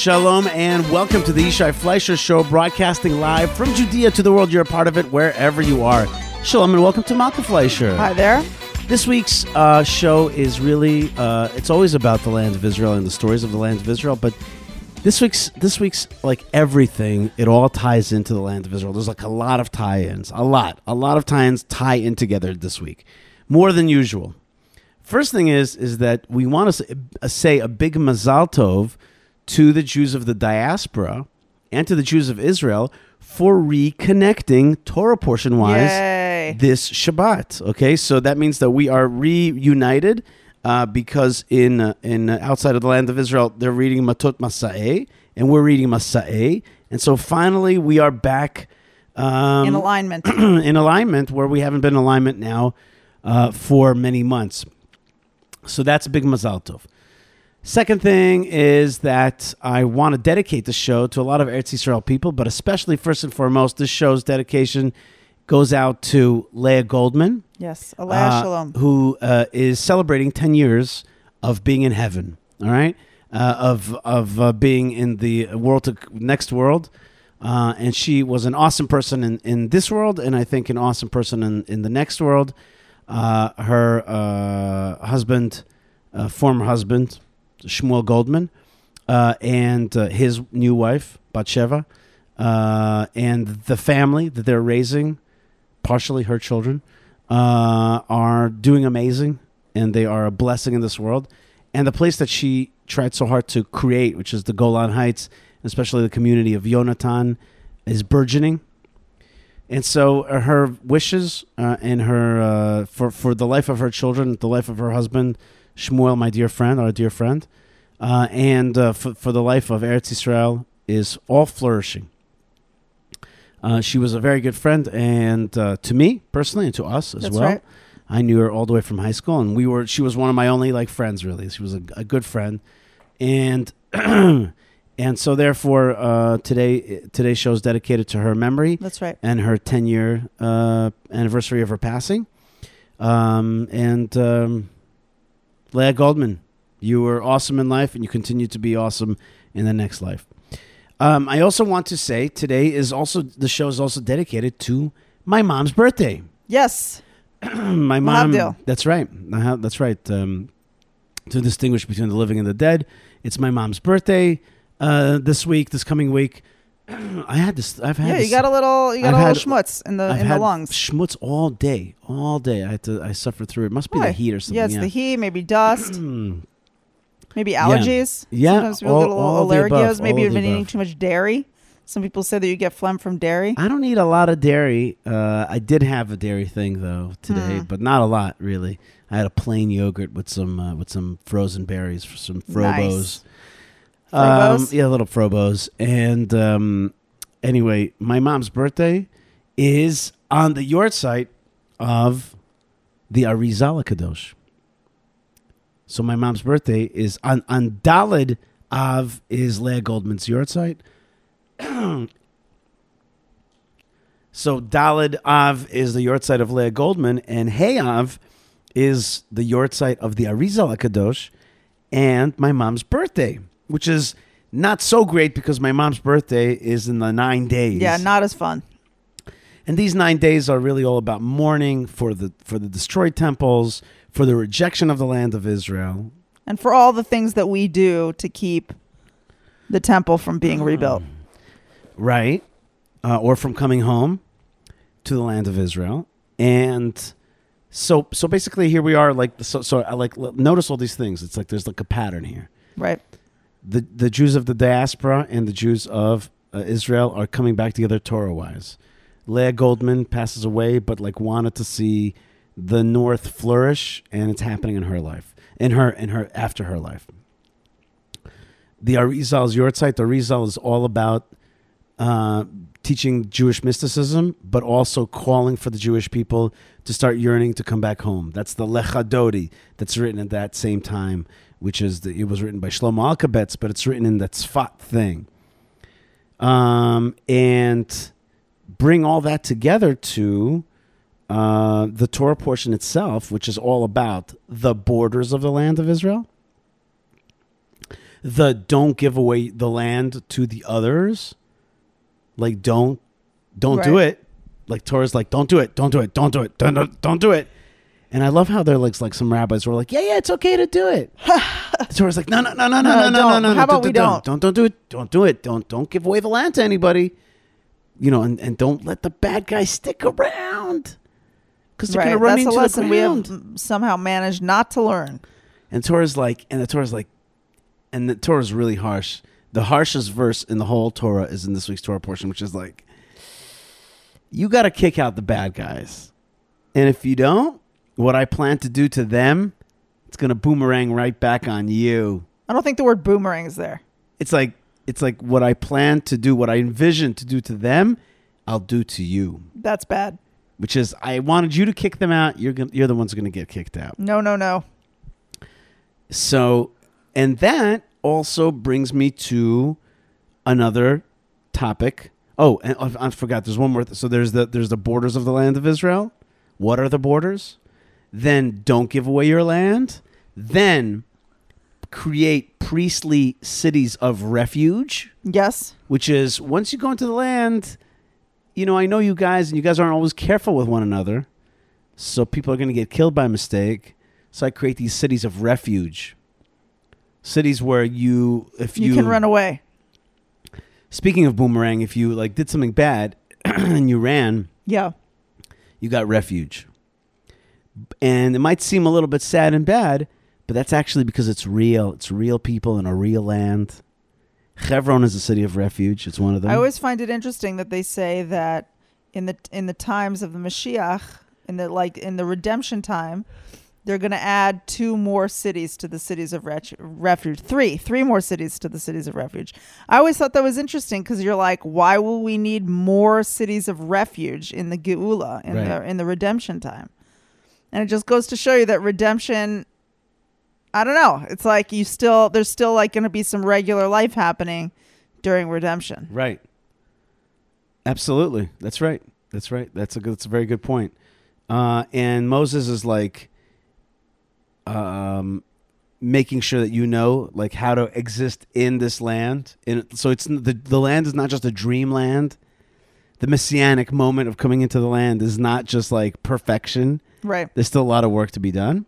Shalom and welcome to the Yishai Fleisher Show, broadcasting live from Judea to the world. You're a part of it wherever you are. Shalom and welcome to Malkah Fleisher. Hi there. This week's uh, show is really, uh, it's always about the land of Israel and the stories of the land of Israel, but this week's, this week's, like everything, it all ties into the land of Israel. There's like a lot of tie-ins, a lot, a lot of tie-ins tie in together this week, more than usual. First thing is, is that we want to uh, say a big mazal tov to the Jews of the diaspora and to the Jews of Israel for reconnecting Torah portion wise Yay. this Shabbat. Okay, so that means that we are reunited uh, because in uh, in uh, outside of the land of Israel they're reading Matot Masa'eh and we're reading Masa'eh, and so finally we are back um, In alignment. in alignment where we haven't been in alignment now uh, for many months. So that's a big mazal tov. Second thing is that I want to dedicate the show to a lot of Eretz Yisrael people, but especially first and foremost, this show's dedication goes out to Leah Goldman, yes. Alea uh, Shalom. who uh, is celebrating 10 years of being in heaven, all right? Uh, of of uh, being in the world to next world. Uh, and she was an awesome person in, in this world, and I think an awesome person in, in the next world. Uh, her uh, husband, uh, former husband, Shmuel Goldman, uh, and uh, his new wife, Batsheva, uh, and the family that they're raising, partially her children, uh, are doing amazing, and they are a blessing in this world. And the place that she tried so hard to create, which is the Golan Heights, especially the community of Yonatan, is burgeoning. And so uh, her wishes uh, and her for for the life of her children, the life of her husband, Shmuel, my dear friend, our dear friend, uh, and uh, for, for the life of Eretz Israel is all flourishing. Uh, she was a very good friend, and uh, to me personally, and to us as That's well. right. I knew her all the way from high school, and we were. She was one of my only like friends, really. She was a, a good friend, and and so therefore, uh, today today's show is dedicated to her memory That's right. and her 10 year uh, anniversary of her passing. Um, and um, Leah Goldman, you were awesome in life and you continue to be awesome in the next life. Um, I also want to say today is also the show is also dedicated to my mom's birthday. Yes. my mom. That's right. That's right. Um, to distinguish between the living and the dead, it's my mom's birthday uh, this week, this coming week. I had this. I've had. Yeah, this, you got a little you got I've a had- little schmutz in the I've in had the lungs. schmutz all day, all day. I had to. I suffered through it. it must be Why? the heat or something. Yeah, it's the heat, maybe dust, Mm. maybe allergies. Yeah, Sometimes all- get a little all allergies. above, maybe you've been eating too much dairy. Some people say that you get phlegm from dairy. I don't eat a lot of dairy. Uh, I did have a dairy thing though today, Hmm. but not a lot really. I had a plain yogurt with some uh, with some frozen berries for some frobos. Nice. Um, yeah, little frobos. And um, anyway, my mom's birthday is on the yahrzeit of the Arizal Kadosh. So my mom's birthday is on on Dalid Av is Leah Goldman's yahrzeit. so Dalid Av is the yahrzeit of Leah Goldman, and Hey Av is the yahrzeit of the Arizal Kadosh, and my mom's birthday, which is not so great because my mom's birthday is in the nine days. Yeah, not as fun. And these nine days are really all about mourning for the for the destroyed temples, for the rejection of the land of Israel. And for all the things that we do to keep the temple from being rebuilt. right? Uh, or from coming home to the land of Israel. And so, so basically, here we are. Like, so, so I like notice all these things. It's like there's like a pattern here. Right. The the Jews of the diaspora and the Jews of uh, Israel are coming back together Torah wise. Leah Goldman passes away, but like wanted to see the North flourish, and it's happening in her life, in her, in her after her life. The Arizal's Yortzeit, the Arizal is all about uh, teaching Jewish mysticism, but also calling for the Jewish people to start yearning to come back home. That's the Lechadodi that's written at that same time, which is the, it was written by Shlomo Alkabetz, but it's written in that Tzfat thing. Um, and bring all that together to uh, the Torah portion itself, which is all about the borders of the land of Israel. the don't give away the land to the others. Like don't don't do it. Like Torah's like don't do it, don't do it, don't do it, don't don't, don't do it. And I love how they're like like some rabbis were like, yeah, yeah, it's okay to do it. Torah's like, no, no, no, no, no, No, no, no, no. How about we don't, don't, don't do it, don't do it, don't, don't give away the land to anybody. You know, and, and don't let the bad guys stick around because they're right. gonna run That's a into lesson the we have somehow managed not to learn. And Torah's like, and the Torah's like, and the Torah's really harsh. The harshest verse in the whole Torah is in this week's Torah portion, which is like, you got to kick out the bad guys. And if you don't, what I plan to do to them, it's going to boomerang right back on you. I don't think the word boomerang is there. It's like, it's like what I plan to do, what I envision to do to them, I'll do to you. That's bad. Which is, I wanted you to kick them out. You're gonna, you're the ones going to get kicked out. No, no, no. So, and that also brings me to another topic. Oh, and I I forgot. There's one more. Th- so there's the there's the borders of the land of Israel. What are the borders? Then don't give away your land. Then create priestly cities of refuge, Yes. which is once you go into the land, you know, I know you guys, and you guys aren't always careful with one another. So people are going to get killed by mistake. So I create these cities of refuge. Cities where you, if you, You, can run away. Speaking of boomerang, if you like did something bad and you ran, Yeah. you got refuge. And it might seem a little bit sad and bad, but that's actually because it's real. It's real people in a real land. Hebron is a city of refuge. It's one of them. I always find it interesting that they say that in the in the times of the Mashiach, in the like in the redemption time, they're going to add two more cities to the cities of ret- refuge. Three, three more cities to the cities of refuge. I always thought that was interesting because you're like, why will we need more cities of refuge in the Geula in Right. the in the redemption time? And it just goes to show you that redemption. I don't know. It's like you still there's still like going to be some regular life happening during redemption. Right. Absolutely. That's right. That's right. That's a good, that's a very good point. Uh, and Moses is like um, making sure that you know like how to exist in this land. And so it's the the land is not just a dreamland. The messianic moment of coming into the land is not just like perfection. Right. There's still a lot of work to be done.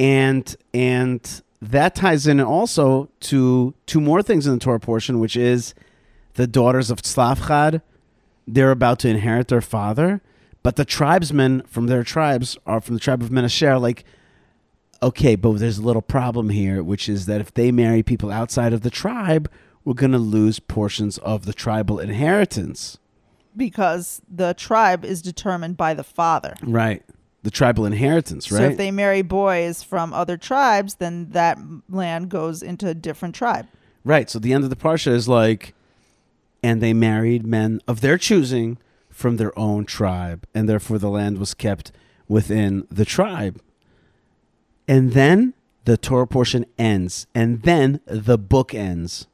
And and that ties in also to two more things in the Torah portion, which is the daughters of Tzlafchad. They're about to inherit their father, but the tribesmen from their tribes are from the tribe of Menashe. Are like, okay, but there's a little problem here, which is that if they marry people outside of the tribe, we're going to lose portions of the tribal inheritance. Because the tribe is determined by the father. Right. The tribal inheritance, right? So if they marry boys from other tribes, then that land goes into a different tribe. Right. So the end of the parsha is like, and they married men of their choosing from their own tribe, and therefore the land was kept within the tribe. And then the Torah portion ends, and then the book ends.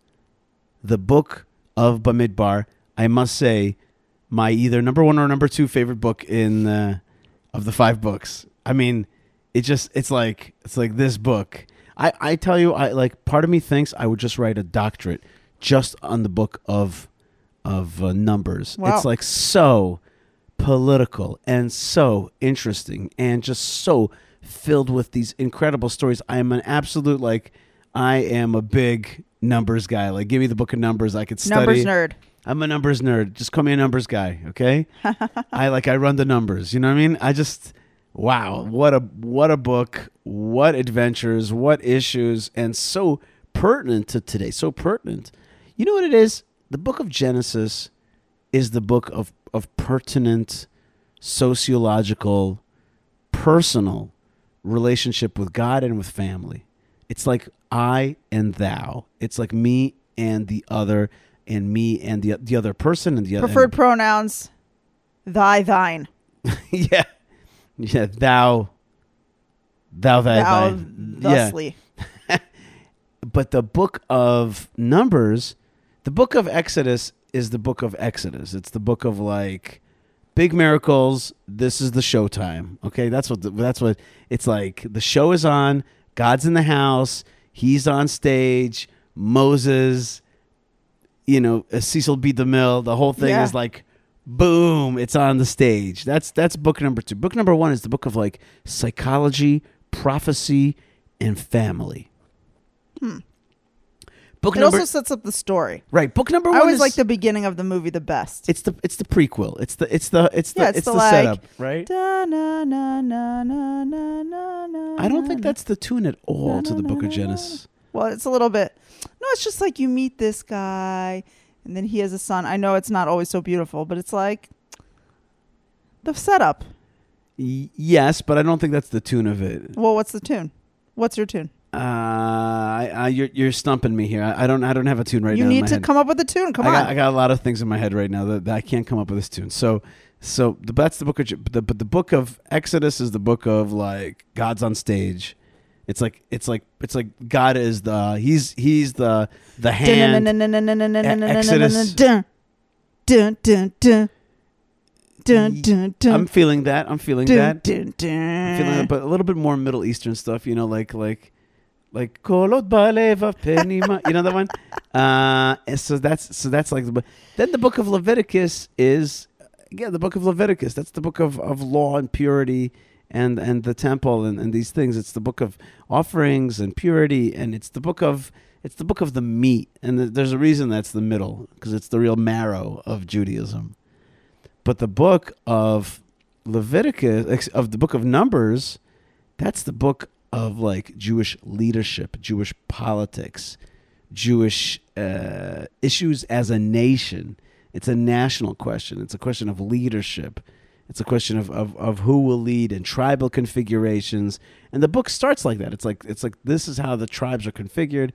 The book of Bamidbar, I must say, my either number one or number two favorite book in uh, of the five books. I mean, it just it's like it's like this book. I I tell you, I like part of me thinks I would just write a doctorate just on the book of of uh, numbers. Wow. It's like so political and so interesting and just so filled with these incredible stories. I am an absolute like I am a big numbers guy. Like give me the book of numbers I could study. Numbers nerd. I'm a numbers nerd. Just call me a numbers guy, okay? I like I run the numbers. You know what I mean? I just wow, what a what a book, what adventures, what issues, and so pertinent to today. So pertinent. You know what it is? The book of Genesis is the book of of pertinent sociological, personal relationship with God and with family. It's like I and thou. It's like me and the other, and me and the the other person and the other. Preferred pronouns thy, thine. yeah, yeah. Thou, thou, thy, Thou, thine. thusly. But the book of Numbers, the book of Exodus is the book of Exodus. It's the book of like big miracles. This is the showtime. Okay, that's what the, that's what it's like. The show is on. God's in the house. He's on stage. Moses, you know, uh, Cecil B. DeMille. The whole thing Yeah. is like, boom! It's on the stage. That's that's book number two. Book number one is the book of like psychology, prophecy, and family. Hmm. Book It number also sets up the story. right. Book number one. I always is, like the beginning of the movie the best. It's the it's the prequel. It's the it's the it's the Yeah, it's, it's the, the, like, setup, right? Da, na, na, na, na, na, na, na, I don't think that's the tune at all to the Book of Genesis. Well, it's a little bit. No, it's just like you meet this guy, and then he has a son. I know it's not always so beautiful, but it's like the setup. Y- yes, but I don't think that's the tune of it. Well, what's the tune? What's your tune? Uh, I, I, you're you're stumping me here. I, I don't I don't have a tune right you now. in need to head. come up with a tune. Come I on. got, I got a lot of things in my head right now that, that I can't come up with this tune. So so the, that's the book of the, but the book of Exodus is the book of like God's on stage. It's like it's like it's like God is the he's he's the the hand. Exodus. I'm feeling that. I'm feeling that. I'm feeling that, but a little bit more Middle Eastern stuff. You know, like like like kolot baleva penima. You know that one. Uh, so that's so that's like the. Then the book of Leviticus is yeah the book of Leviticus. That's the book of, of law and purity and and the temple and, and these things. It's the book of offerings and purity, and it's the book of it's the book of the meat. And th- there's a reason that's the middle because it's the real marrow of Judaism. But the book of Leviticus, of the book of Numbers, that's the book of like Jewish leadership, Jewish politics, Jewish uh, issues as a nation. It's a national question. It's a question of leadership. It's a question of, of, of who will lead and tribal configurations. And the book starts like that. It's like it's like this is how the tribes are configured,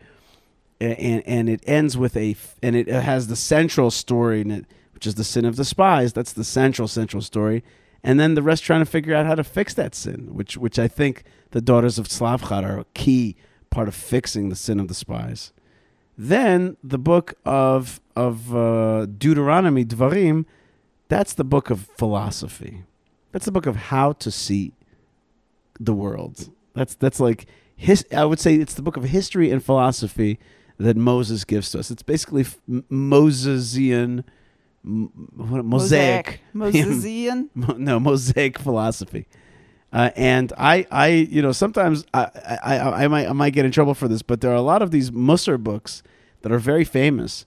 and and it ends with a and it has the central story in it, which is the sin of the spies. That's the central central story, and then the rest trying to figure out how to fix that sin, which which I think the daughters of Tzlafchad are a key part of fixing the sin of the spies. Then the book of of uh, Deuteronomy, Dvarim, that's the book of philosophy. That's the book of how to see the world. That's that's like his. I would say it's the book of history and philosophy that Moses gives to us. It's basically Mosesian, what- mosaic, Mosesian. No mosaic philosophy. Uh, and I, I, you know, sometimes I, I, I, I might, I might get in trouble for this, but there are a lot of these Mussar books that are very famous.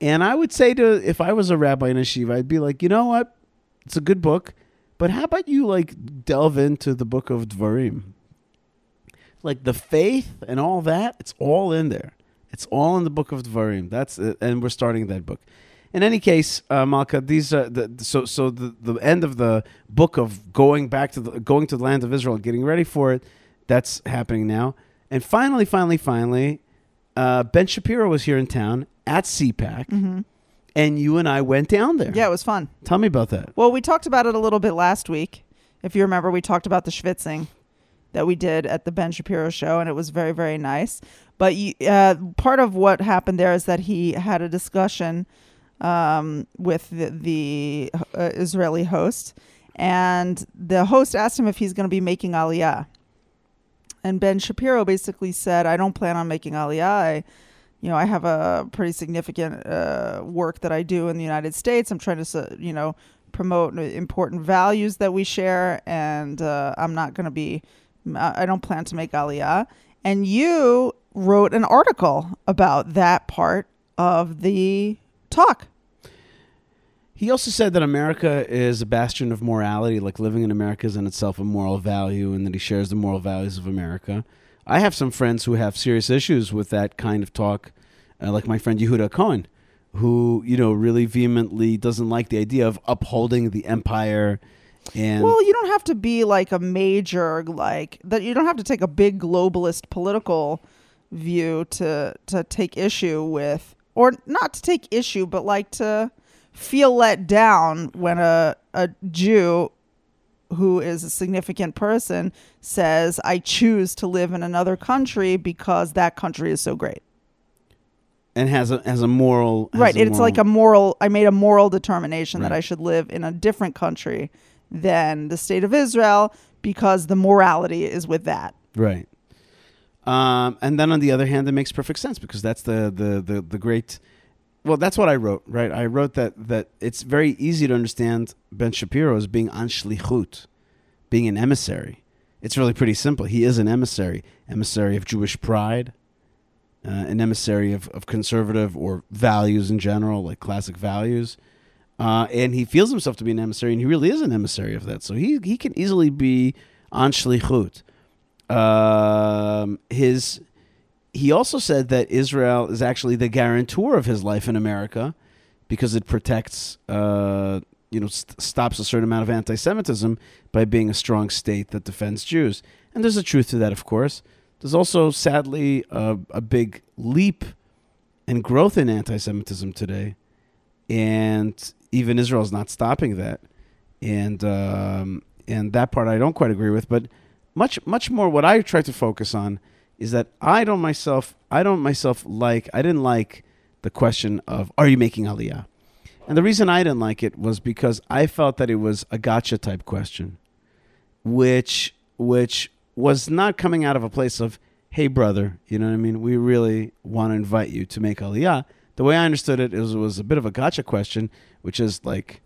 And I would say to, if I was a rabbi in a shiva, I'd be like, you know what, it's a good book, but how about you like delve into the book of Dvarim, like the faith and all that? It's all in there. It's all in the book of Dvarim. That's it. and we're starting that book. In any case, uh, Malkah, these are the, so so the, the end of the book of going back to the going to the land of Israel, and getting ready for it. That's happening now. And finally, finally, finally, uh, Ben Shapiro was here in town at CPAC, and you and I went down there. Mm-hmm. Yeah, it was fun. Tell me about that. Well, we talked about it a little bit last week. If you remember, we talked about the schwitzing that we did at the Ben Shapiro show, and it was very, very nice. But you, uh, part of what happened there is that he had a discussion um, with the, the uh, Israeli host, and the host asked him if he's going to be making Aliyah. And Ben Shapiro basically said, "I don't plan on making Aliyah. I, you know, I have a pretty significant uh, work that I do in the United States. I'm trying to, you know, promote important values that we share, and uh, I'm not going to be. I don't plan to make Aliyah." And you wrote an article about that part of the talk. He also said that America is a bastion of morality, like living in America is in itself a moral value, and that he shares the moral values of America. I have some friends who have serious issues with that kind of talk, uh, like my friend Yehuda Cohen, who you know really vehemently doesn't like the idea of upholding the empire. And Well, you don't have to be like a major like that. You don't have to take a big globalist political view to to take issue with, or not to take issue, but like to feel let down when a a Jew who is a significant person says, "I choose to live in another country because that country is so great." and has a has a moral has right. a It's moral- like a moral. I made a moral determination that I should live in a different country than the state of Israel because the morality is with that. Right. Um, and then on the other hand, it makes perfect sense because that's the the the, the great. Well, that's what I wrote, right? I wrote that that it's very easy to understand Ben Shapiro as being an shlichut, being an emissary. It's really pretty simple. He is an emissary, emissary of Jewish pride, uh, an emissary of, of conservative or values in general, like classic values. Uh, and he feels himself to be an emissary, and he really is an emissary of that. So he he can easily be on shlichut. Um, his he also said that Israel is actually the guarantor of his life in America because it protects, uh, you know, st- stops a certain amount of anti-Semitism by being a strong state that defends Jews. And there's a truth to that, of course. There's also, sadly, a, a big leap and growth in anti-Semitism today, and even Israel is not stopping that. And um, and that part I don't quite agree with, but much much more what I try to focus on is that I don't myself I don't myself like I didn't like the question of are you making aliyah? And the reason I didn't like it was because I felt that it was a gotcha type question, which which was not coming out of a place of hey brother, you know what I mean? We really want to invite you to make aliyah. The way I understood it, was, it was a bit of a gotcha question, which is like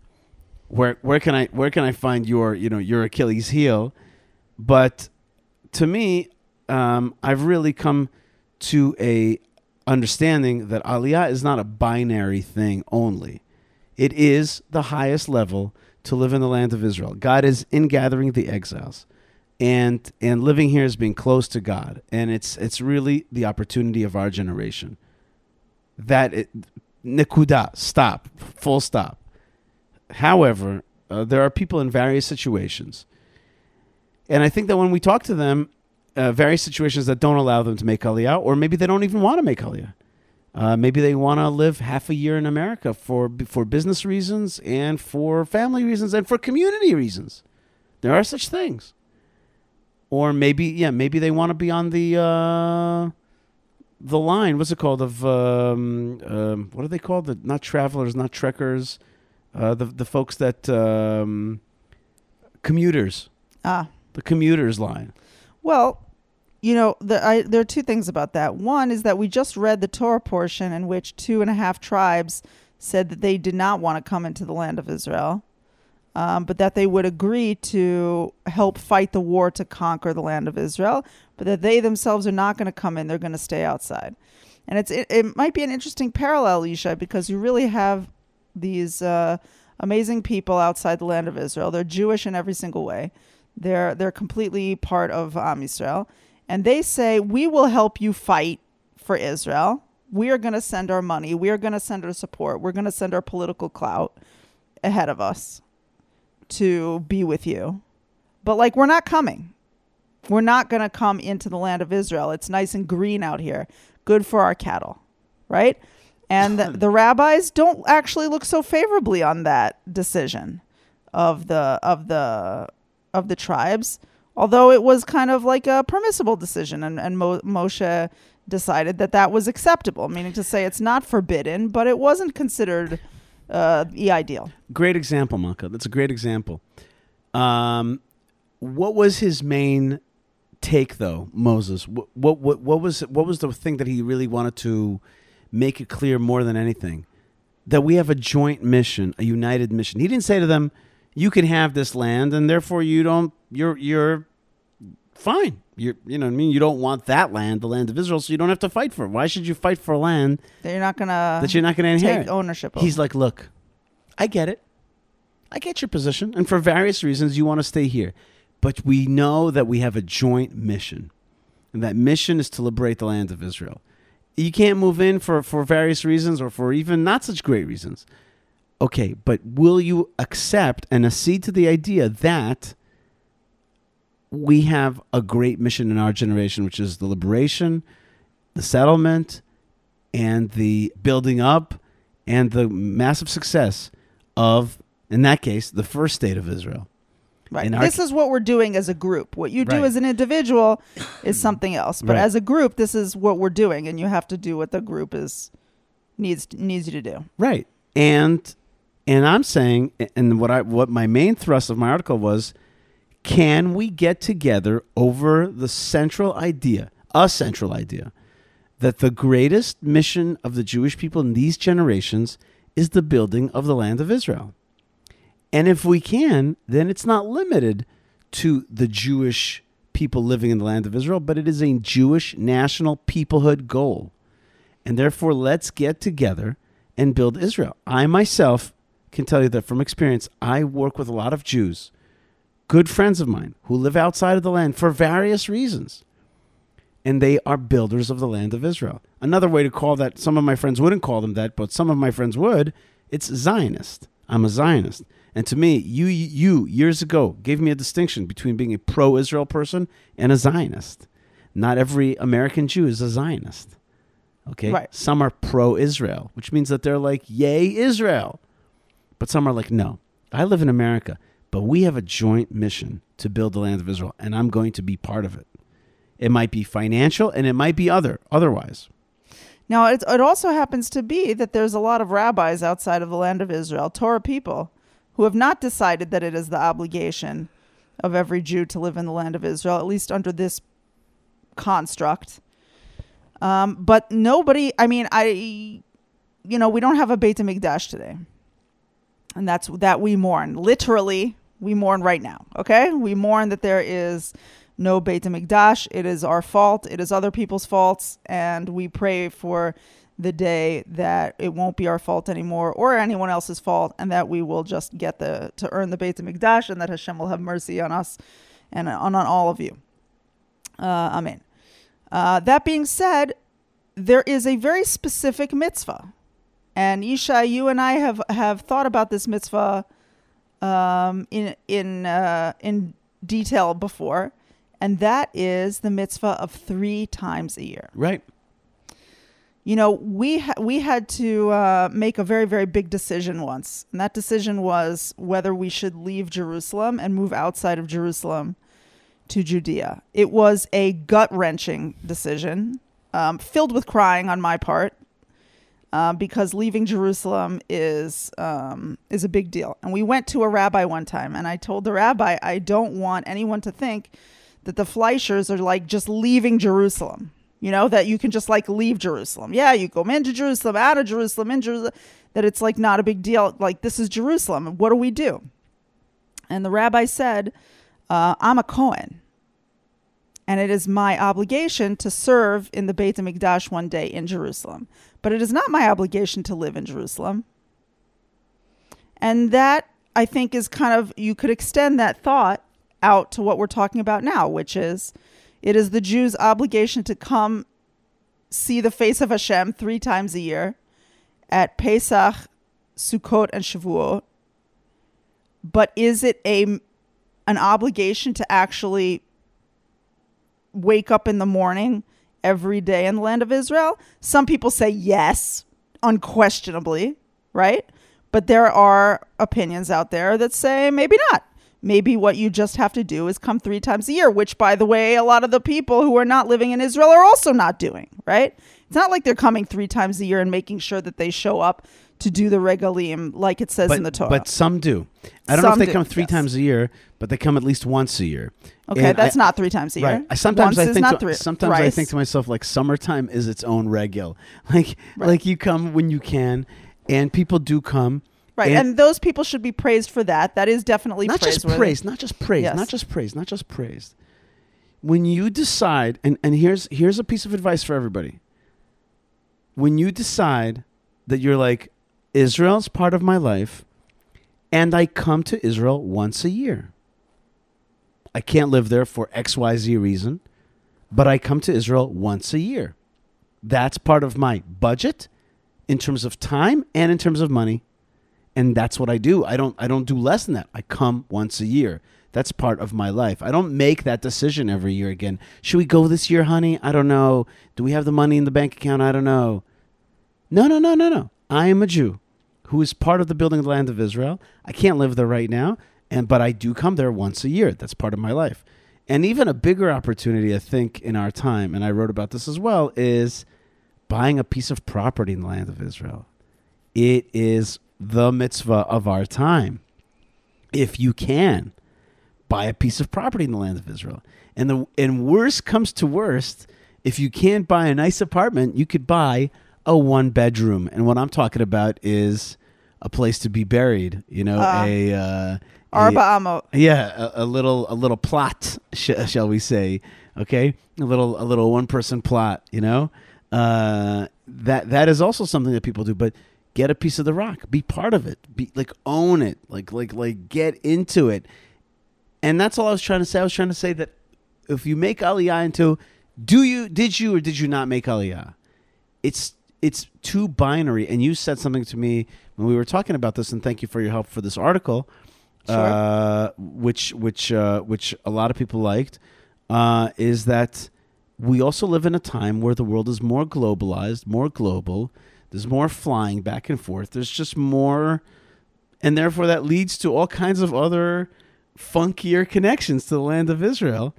where where can I where can I find your you know your Achilles heel? But to me, um, I've really come to a understanding that aliyah is not a binary thing only. It is the highest level to live in the land of Israel. God is in gathering the exiles. And and living here is being close to God. And it's it's really the opportunity of our generation. That it, nikuda, stop, full stop. However, uh, there are people in various situations. And I think that when we talk to them, uh, various situations that don't allow them to make aliyah, or maybe they don't even want to make aliyah. Uh, maybe they want to live half a year in America for for business reasons and for family reasons and for community reasons. There are such things. Or maybe yeah, maybe they want to be on the uh, the line. What's it called? Of um, um, what are they called? The not travelers, not trekkers. Uh, the the folks that um, commuters, Ah, the commuters line. well, you know, the, I, there are two things about that. One is that we just read the Torah portion in which two and a half tribes said that they did not want to come into the land of Israel, um, but that they would agree to help fight the war to conquer the land of Israel, but that they themselves are not going to come in; they're going to stay outside. And it's it, it might be an interesting parallel, Yishai, because you really have these uh, amazing people outside the land of Israel. They're Jewish in every single way. They're they're completely part of Am Yisrael, and they say we will help you fight for Israel. We are going to send our money. We are going to send our support. We're going to send our political clout ahead of us to be with you. But like we're not coming. We're not going to come into the land of Israel. It's nice and green out here. Good for our cattle, right? And the, the rabbis don't actually look so favorably on that decision of the of the of the tribes, although it was kind of like a permissible decision, and and Mo- Moshe decided that that was acceptable, meaning to say it's not forbidden, but it wasn't considered uh, the ideal. Great example, Malkah. That's a great example. Um, what was his main take, though, Moses? What, what what what was what was the thing that he really wanted to make it clear more than anything? That we have a joint mission, a united mission. He didn't say to them, "You can have this land, and therefore you don't. You're you're fine. You're you know what I mean. You don't want that land, the land of Israel, so you don't have to fight for it. Why should you fight for land That you're not gonna that you're not going to inherit?" take ownership of. He's like, look, I get it. I get your position. And for various reasons, you want to stay here. But we know that we have a joint mission. And that mission is to liberate the land of Israel. You can't move in for, for various reasons or for even not such great reasons. Okay, but will you accept and accede to the idea that we have a great mission in our generation, which is the liberation, the settlement, and the building up and the massive success of, in that case, the first state of Israel. Right. This is what we're doing as a group. What you do Right. as an individual is something else. But Right. as a group, this is what we're doing, and you have to do what the group is needs needs you to do. Right. And and I'm saying and what I what my main thrust of my article was can we get together over the central idea a central idea that the greatest mission of the Jewish people in these generations is the building of the land of Israel. And if we can, then it's not limited to the Jewish people living in the land of Israel, but it is a Jewish national peoplehood goal. And therefore, let's get together and build Israel. I myself can tell you that from experience, I work with a lot of Jews, good friends of mine, who live outside of the land for various reasons. And they are builders of the land of Israel. Another way to call that, some of my friends wouldn't call them that, but some of my friends would, it's Zionist. I'm a Zionist. And to me, you you years ago gave me a distinction between being a pro-Israel person and a Zionist. Not every American Jew is a Zionist. Okay? Right. Some are pro-Israel, which means that they're like, "Yay Israel." But some are like, "No. I live in America, but we have a joint mission to build the land of Israel, and I'm going to be part of it." It might be financial and it might be other otherwise. Now, it, it also happens to be that there's a lot of rabbis outside of the land of Israel, Torah people, who have not decided that it is the obligation of every Jew to live in the land of Israel, at least under this construct. Um, but nobody, I mean, I, you know, we don't have a Beit HaMikdash today. And that's that we mourn. Literally, we mourn right now, okay? We mourn that there is no Beit HaMikdash. It is our fault. It is other people's faults. And we pray for the day that it won't be our fault anymore or anyone else's fault and that we will just get the to earn the Beit HaMikdash and that Hashem will have mercy on us and on, on all of you. Uh, amen. Uh, that being said, there is a very specific mitzvah. And Yishai, you and I have, have thought about this mitzvah um, in in uh, in detail before, and that is the mitzvah of three times a year. Right. You know, we ha- we had to uh, make a very very big decision once, and that decision was whether we should leave Jerusalem and move outside of Jerusalem to Judea. It was a gut wrenching decision, um, filled with crying on my part, uh, because leaving Jerusalem is um, is a big deal. And we went to a rabbi one time, and I told the rabbi, I don't want anyone to think that the Fleishers are like just leaving Jerusalem. You know, that you can just like leave Jerusalem. Yeah, you go into Jerusalem, out of Jerusalem, in Jerusalem, that it's like not a big deal. Like, this is Jerusalem. What do we do? And the rabbi said, uh, I'm a Cohen. And it is my obligation to serve in the Beit HaMikdash one day in Jerusalem. But it is not my obligation to live in Jerusalem. And that, I think, is kind of, you could extend that thought out to what we're talking about now, which is it is the Jews' obligation to come see the face of Hashem three times a year at Pesach, Sukkot, and Shavuot. But is it a an obligation to actually wake up in the morning every day in the land of Israel? Some people say yes, unquestionably, right? But there are opinions out there that say maybe not maybe what you just have to do is come three times a year, which, by the way, a lot of the people who are not living in Israel are also not doing, right? It's not like they're coming three times a year and making sure that they show up to do the regalim like it says But, in the Torah. but some do. I don't know if they do, come three yes. times a year, but they come at least once a year. okay, And that's I- not three times a year. Right. I sometimes Once I think not to, sometimes I think to myself like summertime is its own regel. Like Right. like you come when you can, and people do come. right, and- and, those people should be praised for that. That is definitely not just praised, not just praised, Yes. not just praised, not just praised. When you decide, and, and here's here's a piece of advice for everybody. When you decide that you're like, Israel's part of my life, and I come to Israel once a year. I can't live there for XYZ reason, but I come to Israel once a year. That's part of my budget in terms of time and in terms of money and that's what I do. I don't I don't do less than that. I come once a year. That's part of my life. I don't make that decision every year again. Should we go this year, honey? I don't know. Do we have the money in the bank account? I don't know. No, no, no, no, no. I am a Jew who is part of the building of the land of Israel. I can't live there right now, and but I do come there once a year. That's part of my life. And even a bigger opportunity, I think, in our time, and I wrote about this as well, is buying a piece of property in the land of Israel. It is the mitzvah of our time. If you can, buy a piece of property in the land of Israel. And the and worst comes to worst, if you can't buy a nice apartment, you could buy a one bedroom. And what I'm talking about is a place to be buried. You know, Uh, a, uh, a Amo. yeah, a, a little a little plot, sh- shall we say? Okay, a little a little one person plot. You know, uh, that that is also something that people do. But get a piece of the rock, be part of it, be like own it, like like like get into it. And that's all I was trying to say. I was trying to say that if you make Aliyah into, do you did you or did you not make Aliyah? It's it's too binary. And you said something to me when we were talking about this. And thank you for your help for this article Sure. uh, which which uh, which a lot of people liked, uh, is that we also live in a time where the world is more globalized, more global. There's more flying back and forth. There's just more, and therefore that leads to all kinds of other funkier connections to the land of Israel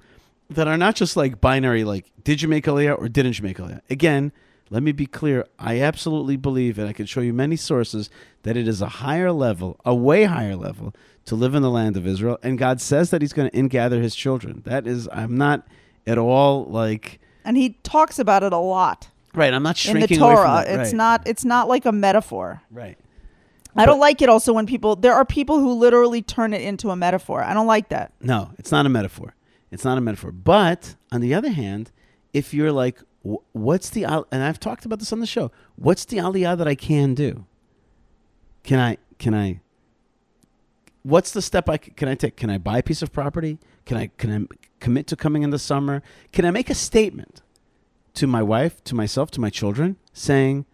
that are not just like binary, like did you make Aliyah or didn't you make Aliyah? Again, let me be clear. I absolutely believe, and I can show you many sources, that it is a higher level, a way higher level, to live in the land of Israel. And God says that He's going to ingather His children. That is, I'm not at all like, And he talks about it a lot right. I'm not in the shrinking away from Torah. It's not it's not like a metaphor. right. I don't like it also when people there are people who literally turn it into a metaphor. I don't like that. No, it's not a metaphor. It's not a metaphor. But on the other hand, if you're like, what's the and I've talked about this on the show. What's the aliyah that I can do? Can I can I? What's the step I can I take? Can I buy a piece of property? Can I can I commit to coming in the summer? Can I make a statement to my wife, to myself, to my children, saying,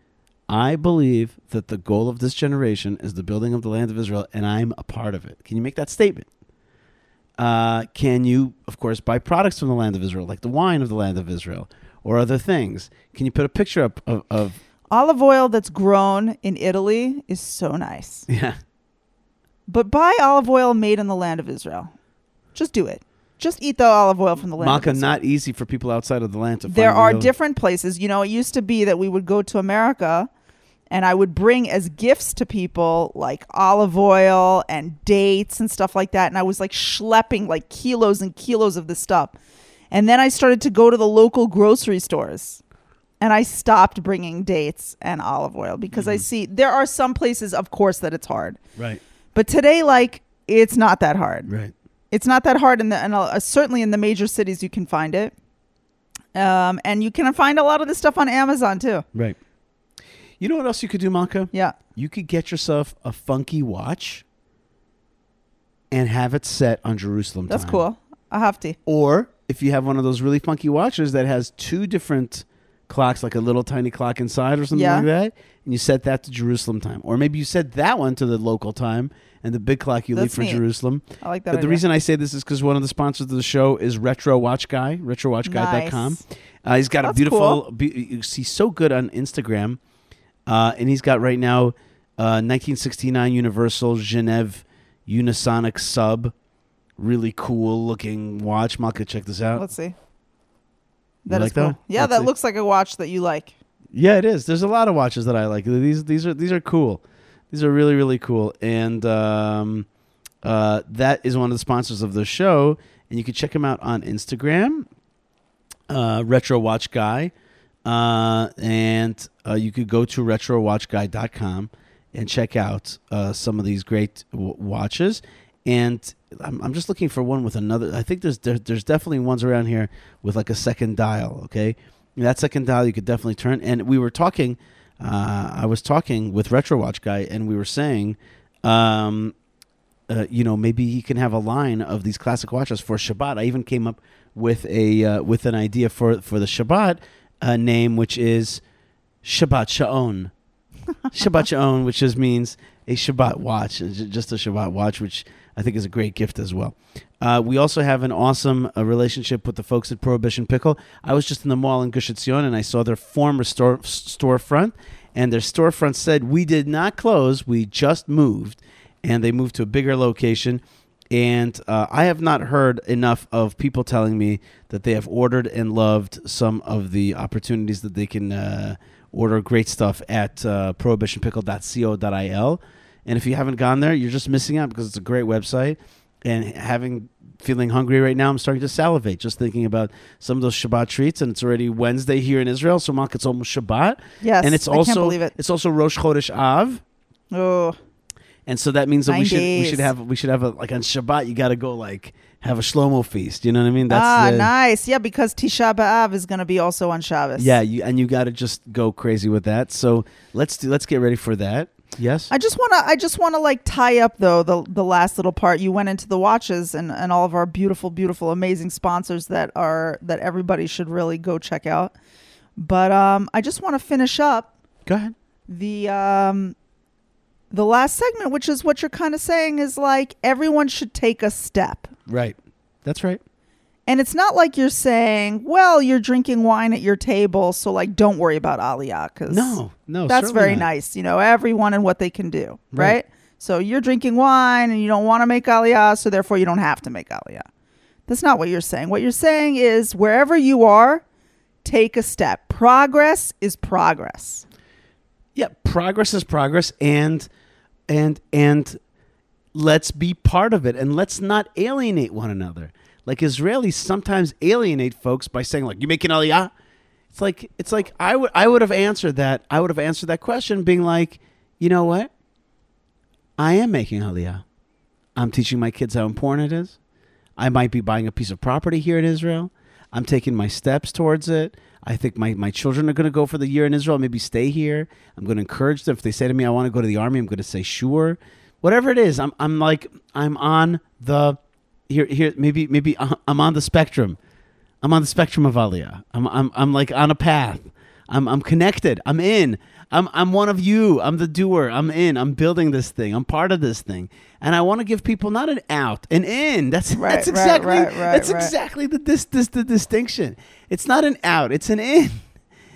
I believe that the goal of this generation is the building of the land of Israel, and I'm a part of it. Can you make that statement? Uh, can you, of course, buy products from the land of Israel, like the wine of the land of Israel, or other things? Can you put a picture up of, of Olive oil that's grown in Italy is so nice. yeah, But buy olive oil made in the land of Israel. Just do it. Just eat the olive oil from the land Israel. Not easy for people outside of the land to find. there are real- different places. You know, it used to be that we would go to America and I would bring as gifts to people like olive oil and dates and stuff like that. And I was like schlepping like kilos and kilos of this stuff. And then I started to go to the local grocery stores and I stopped bringing dates and olive oil because I see there are some places, of course, that it's hard. right, But today, like, it's not that hard right. it's not that hard in the and uh, certainly in the major cities you can find it um, and you can find a lot of this stuff on amazon too Right. You know what else you could do, Malkah? yeah You could get yourself a funky watch and have it set on Jerusalem that's time. cool i have to Or if you have one of those really funky watches that has two different clocks, like a little tiny clock inside or something Yeah. like that, and you set that to Jerusalem time. Or maybe you set that one to the local time and the big clock you leave for neat. Jerusalem. i like that But the idea. reason I say this is because one of the sponsors of the show is Retro Watch Guy, retrowatchguy.com. Nice. Uh, he's got a That's beautiful. Be, he's so good on Instagram, uh, and he's got right now uh, 1969 Universal Genève Unisonic Sub, really cool looking watch. Malkah, check this out. let's see That is like cool that? yeah Let's that see. looks like a watch that you like Yeah, it is. There's a lot of watches that I like. These these are these are cool. These are really really cool, and um, uh, that is one of the sponsors of the show. And you can check him out on Instagram, uh, Retro Watch Guy, uh, and uh, you could go to retrowatchguy.com and check out uh, some of these great w- watches. And I'm, I'm just looking for one with another. I think there's there, there's definitely ones around here with like a second dial. Okay, that second dial you could definitely turn. And we were talking. Uh, I was talking with Retro Watch Guy, and we were saying, um, uh, you know, maybe he can have a line of these classic watches for Shabbat. I even came up with a uh, with an idea for for the Shabbat uh, name, which is Shabbat Sha'on. Shabbat Sha'on, which just means a Shabbat watch, just a Shabbat watch, which I think is a great gift as well. Uh, we also have an awesome uh, relationship with the folks at Prohibition Pickle. I was just in the mall in Gush Etzion and I saw their former store storefront, and their storefront said, "We did not close. We just moved." and they moved to a bigger location. And uh, I have not heard enough of people telling me that they have ordered and loved some of the opportunities that they can uh, order great stuff at uh, prohibitionpickle.co.il. And if you haven't gone there, you're just missing out because it's a great website. and having feeling hungry right now. I'm starting to salivate just thinking about some of those Shabbat treats, and it's already Wednesday here in Israel, so Mark, it's almost Shabbat, Yes. and it's I can't also believe it. it's also Rosh Chodesh Av. Oh, And so that means that we Nine should we should have we should have a like on Shabbat you got to go like have a shlomo feast. You know what I mean? That's ah, the, nice. Yeah, because Tisha B'av is going to be also on Shabbos. Yeah, you and you got to just go crazy with that. So let's do let's get ready for that. Yes. I just want to I just want to like tie up though the the last little part you went into the watches and and all of our beautiful beautiful amazing sponsors that are that everybody should really go check out. But um I just want to finish up go ahead. the um the last segment which is what you're kind of saying is like everyone should take a step. Right. That's right. And it's not like you're saying, well, you're drinking wine at your table, so like don't worry about Aliyah cuz No, no. that's very not. nice. You know, everyone and what they can do, right? Right. So you're drinking wine and you don't want to make aliyah, so therefore you don't have to make aliyah. That's not what you're saying. What you're saying is wherever you are, take a step. Progress is progress. Yeah, progress is progress, and and and let's be part of it, and let's not alienate one another. Like Israelis sometimes alienate folks by saying, like, "You making aliyah?" It's like it's like I would I would have answered that. I would have answered that question, being like, you know what? I am making aliyah. I'm teaching my kids how important it is. I might be buying a piece of property here in Israel. I'm taking my steps towards it. I think my, my children are going to go for the year in Israel, maybe stay here. I'm going to encourage them. If they say to me, I want to go to the army, I'm going to say, sure. Whatever it is, I'm, I'm like, I'm on the, here, here, maybe, maybe uh, I'm on the spectrum. I'm on the spectrum of Aliyah. I'm, I'm, I'm like on a path. I'm, I'm connected. I'm in. I'm, I'm one of you. I'm the doer. I'm in. I'm building this thing. I'm part of this thing. And I want to give people not an out, an in. That's Right, that's exactly right, right, that's exactly the this, this the distinction. It's not an out. It's an in.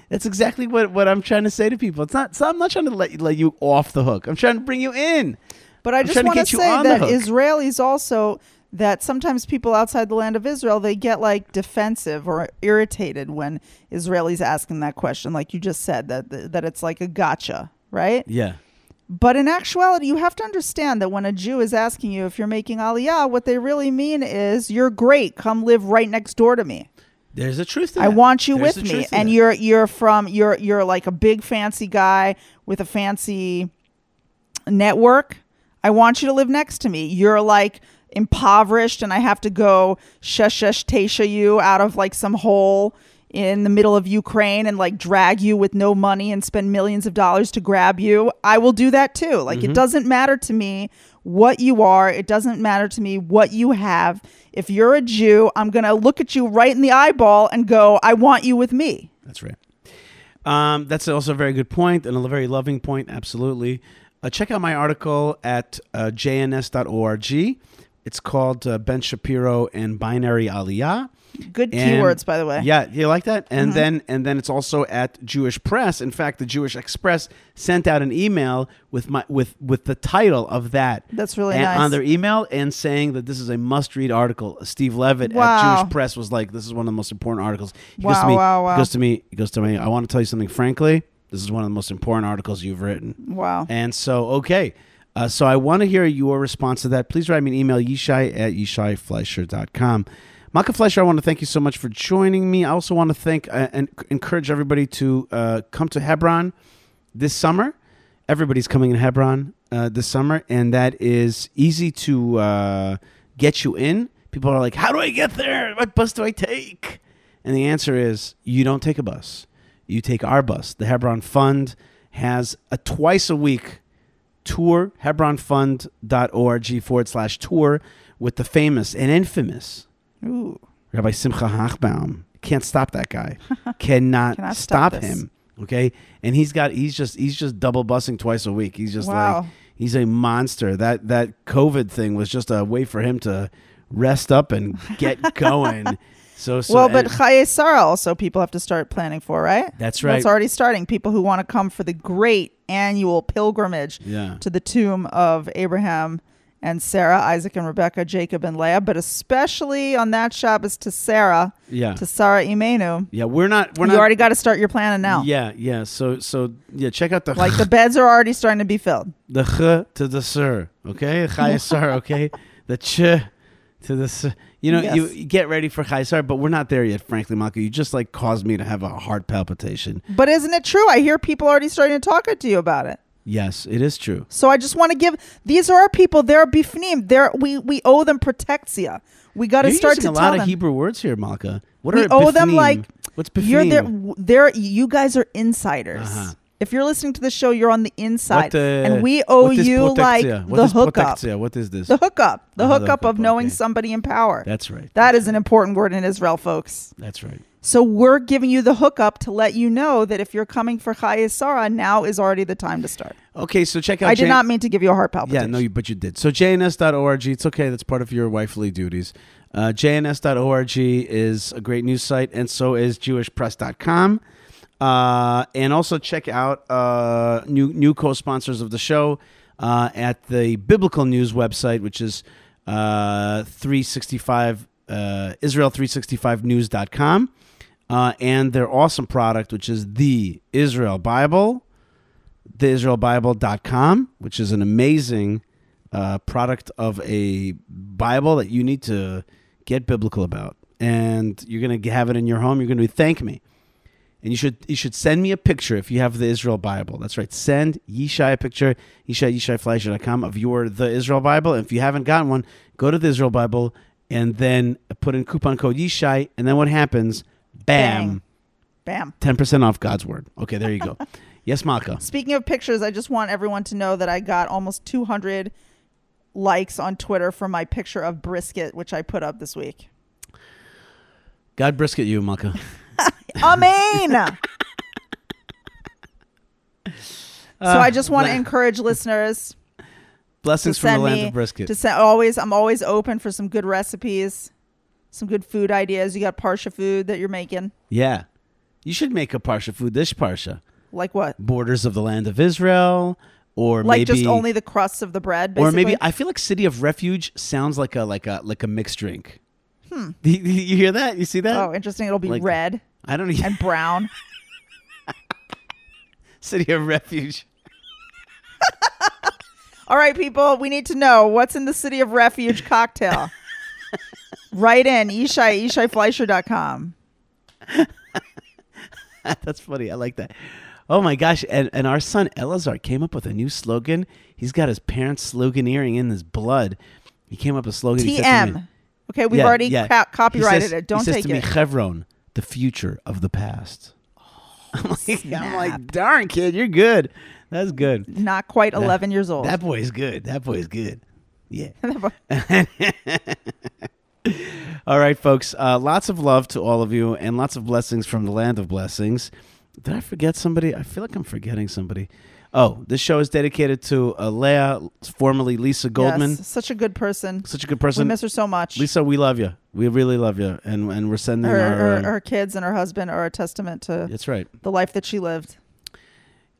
That's exactly what, what I'm trying to say to people. It's not. So I'm not trying to let let you off the hook. I'm trying to bring you in. But I I'm just want to get you say that. Israelis also that sometimes people outside the land of Israel they get like defensive or irritated when Israelis asking that question, like you just said that that it's like a gotcha, right? Yeah. But in actuality, you have to understand that when a Jew is asking you if you're making aliyah, what they really mean is you're great. Come live right next door to me. There's a truth to that. I want you There's with me. And that. you're you're from you're you're like a big fancy guy with a fancy network. I want you to live next to me. You're like impoverished and I have to go sheshesh tesha you out of like some hole in the middle of Ukraine and like drag you with no money and spend millions of dollars to grab you. I will do that too. Like Mm-hmm. it doesn't matter to me what you are. It doesn't matter to me what you have. If you're a Jew, I'm going to look at you right in the eyeball and go, "I want you with me." That's right. Um, that's also a very good point and a very loving point. Absolutely. Uh, check out my article at uh, jns.org. It's called uh, Ben Shapiro and Binary Aliyah. Good And- keywords by the way. Yeah, you like that? And Mm-hmm. then and then it's also at Jewish Press. In fact, the Jewish Press sent out an email with my with with the title of that That's really and- nice. on their email and saying that this is a must-read article. Steve Levitt at Jewish Press was like, "This is one of the most important articles." He goes to Wow, me. wow, wow. Goes to me. He goes to me. I want to tell you something. Frankly, this is one of the most important articles you've written. Wow. And so, okay. Uh, so I want to hear your response to that. Please write me an email, yishai at yishaifleisher.com. Malkah Fleisher, I want to thank you so much for joining me. I also want to thank uh, and encourage everybody to uh, come to Hebron this summer. Everybody's coming in Hebron uh, this summer, and that is easy to uh, get you in. People are like, How do I get there? What bus do I take? And the answer is you don't take a bus. You take our bus. The Hebron Fund has a twice a week tour, hebronfund.org forward slash tour with the famous and infamous Ooh. Rabbi Simcha Hochbaum. Can't stop that guy. Cannot, Cannot stop, stop him. Okay, and he's got he's just he's just double bussing twice a week. He's just Wow. like he's a monster. That that COVID thing was just a way for him to rest up and get going. So, so well, but and- Chaye Sarah also people have to start planning for, right? That's right. That's already starting. People who want to come for the great annual pilgrimage yeah, to the tomb of Abraham and Sarah, Isaac and Rebecca, Jacob and Leah, but especially on that Shabbos to Sarah, yeah, to Sarah Imenu. yeah. We're not we're you not already got to start your planning now. Yeah, yeah. So so yeah. Check out the Like the beds are already starting to be filled. the ch to the sir, okay? Chai sir, okay? The ch to this. You know, you, Yes. you get ready for Chaisar, but we're not there yet, frankly, Malkah. You just like caused me to have a heart palpitation. But isn't it true? I hear people already starting to talk to you about it. Yes, it is true. So I just want to give these are our people. They're bifnim. They're we we owe them protectia. We got to start to a lot them. of Hebrew words here, Malkah. What We are owe them, like, what's You're bifnim? there. There. You guys are insiders. Uh-huh. If you're listening to the show, you're on the inside, What, uh, and we owe you like? What the hookup. protectia? What is this? The hookup. The the hookup of knowing okay. somebody in power. That's right. that is an important word in Israel, folks. That's right. So we're giving you the hookup to let you know that if you're coming for Chayei Sarah, now is already the time to start. Okay, so check out. I did not mean to give you a heart palpitation. Yeah, no, you, but you did. So jns.org, it's okay. That's part of your wifely duties. Uh, jns.org is a great news site, and so is jewishpress.com. Uh, and also check out uh, new new co-sponsors of the show uh, at the Biblical News website, which is uh, 365 uh, Israel365news.com, uh, and their awesome product, which is the Israel Bible the theisraelbible.com, which is an amazing product of a Bible that you need to get biblical about. And you're going to have it in your home. You're going to thank me. And you should you should send me a picture if you have the Israel Bible. That's right. Send Yishai a picture, Yishai, YishaiFleisher.com of your the Israel Bible. And if you haven't gotten one, go to the Israel Bible and then put in coupon code Yishai. And then what happens? Bam. Bam. 10% off God's word. Okay, there you go. yes, Malkah. Speaking of pictures, I just want everyone to know that I got almost 200 likes on Twitter for my picture of brisket, which I put up this week. God brisket you, Malkah. Amen. so I just want to Uh, encourage listeners Blessings from the land of brisket. to send always. I'm always open for some good recipes, some good food ideas. You got parsha food that you're making, yeah. You should make a Parsha food dish Parsha. like what? Borders of the land of Israel, or Like maybe just only the crusts of the bread, or maybe I feel like City of Refuge sounds like a like a like a mixed drink. Hmm. You, you hear that? You see that? oh, interesting. It'll be Like- red I don't know. and brown. City of Refuge. All right, people, we need to know what's in the City of Refuge cocktail. Write in Yishai, YishaiFleisher.com. That's funny. I like that. Oh my gosh! And and our son Elazar came up with a new slogan. He's got his parents' sloganeering in his blood. He came up with a slogan. me- TM. Okay, we've Yeah, already yeah. copyrighted says- it. Don't take to me. Chevron, the future of the past. I'm like, I'm like, darn kid, you're good. That's good. Not quite That- 11 years old. That boy's good. That boy's good. Yeah. all right, folks. Uh, lots of love to all of you, and lots of blessings from the land of blessings. Did I forget somebody? I feel like I'm forgetting somebody. Oh, this show is dedicated to uh, Leah, formerly Lisa Goldman. Yes, such a good person. Such a good person. We person. miss her so much. Lisa, we love you. We really love you, and and we're sending her, our, her, um, her kids and her husband are a testament to that's right the life that she lived.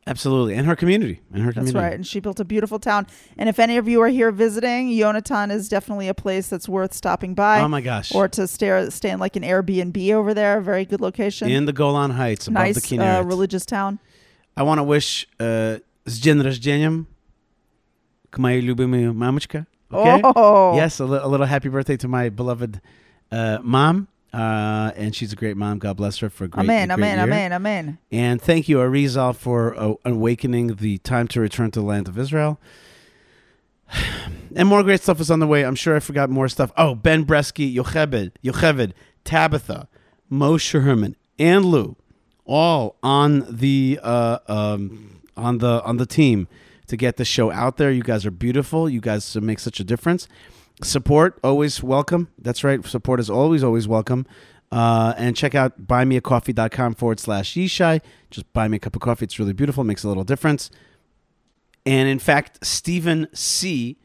Absolutely, and her community, and her community. That's right, and she built a beautiful town. And if any of you are here visiting, Yonatan is definitely a place that's worth stopping by. Oh my gosh! Or to stay, stay in like an Airbnb over there, very good location in the Golan Heights, above nice, the Kinneret. Uh, religious town. I want to wish uh, с день рождения к. Okay? Oh. Yes, a, li- a little happy birthday to my beloved uh, mom. Uh, and she's a great mom. God bless her for a great, Amen, a great amen, year. amen, amen. And thank you, Arizal, for uh, awakening the time to return to the land of Israel. And more great stuff is on the way. I'm sure I forgot more stuff. Oh, Ben Bresky, Yocheved, Yocheved, Tabitha, Moshe Herman, and Lou, all on the uh, um, on the on the team to get the show out there. You guys are beautiful. You guys make such a difference. Support always welcome. That's right. Support is always always welcome. Uh, and check out buymeacoffee.com forward slash Yishai. Just buy me a cup of coffee. It's really beautiful. It Makes a little difference. And in fact, Stephen C.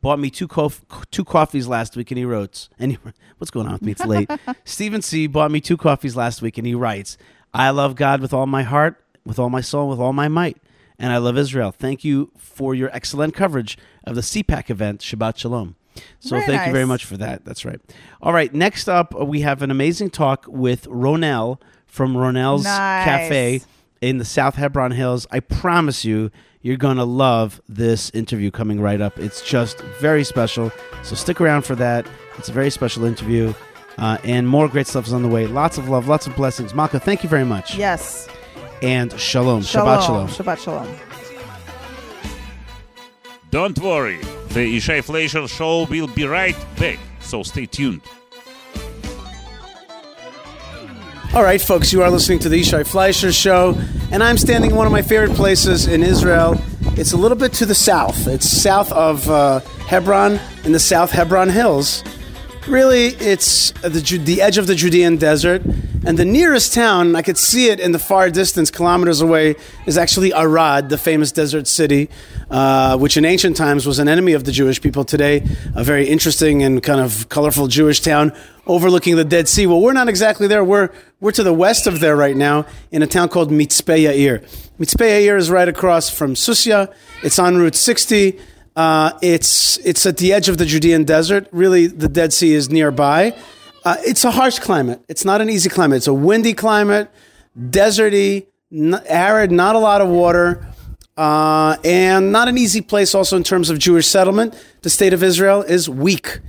bought me two cof- two coffees last week, and he wrote, and he, what's going on with me? It's late. Stephen C. bought me two coffees last week, and he writes, I love God with all my heart, with all my soul, with all my might, and I love Israel. Thank you for your excellent coverage of the CPAC event, Shabbat Shalom. So Very thank you very much for that. That's right. All right, next up, uh, we have an amazing talk with Ronel from Ronel's Nice. Cafe in the South Hebron Hills. I promise you, you're going to love this interview coming right up. It's just very special. So stick around for that. It's a very special interview. Uh, and more great stuff is on the way. Lots of love, lots of blessings. Malkah, thank you very much. Yes. And shalom. Shalom. Shabbat shalom. Shabbat shalom. Don't worry, the Yishai Fleisher show will be right back, so stay tuned. All right, folks, you are listening to the Yishai Fleisher Show, and I'm standing in one of my favorite places in Israel. It's a little bit to the south. It's south of uh, Hebron in the South Hebron Hills. Really, it's the, the edge of the Judean desert, and the nearest town, I could see it in the far distance, kilometers away, is actually Arad, the famous desert city, uh, which in ancient times was an enemy of the Jewish people. Today, a very interesting and kind of colorful Jewish town overlooking the Dead Sea. Well, we're not exactly there. We're we're to the west of there right now in a town called Mitzpeh Yair. Mitzpeh Yair is right across from Susia. It's on Route 60. Uh, it's it's at the edge of the Judean desert. Really, the Dead Sea is nearby. Uh, it's a harsh climate. It's not an easy climate. It's a windy climate, deserty, n- arid, not a lot of water, uh, and not an easy place. Also, in terms of Jewish settlement, the state of Israel is weak.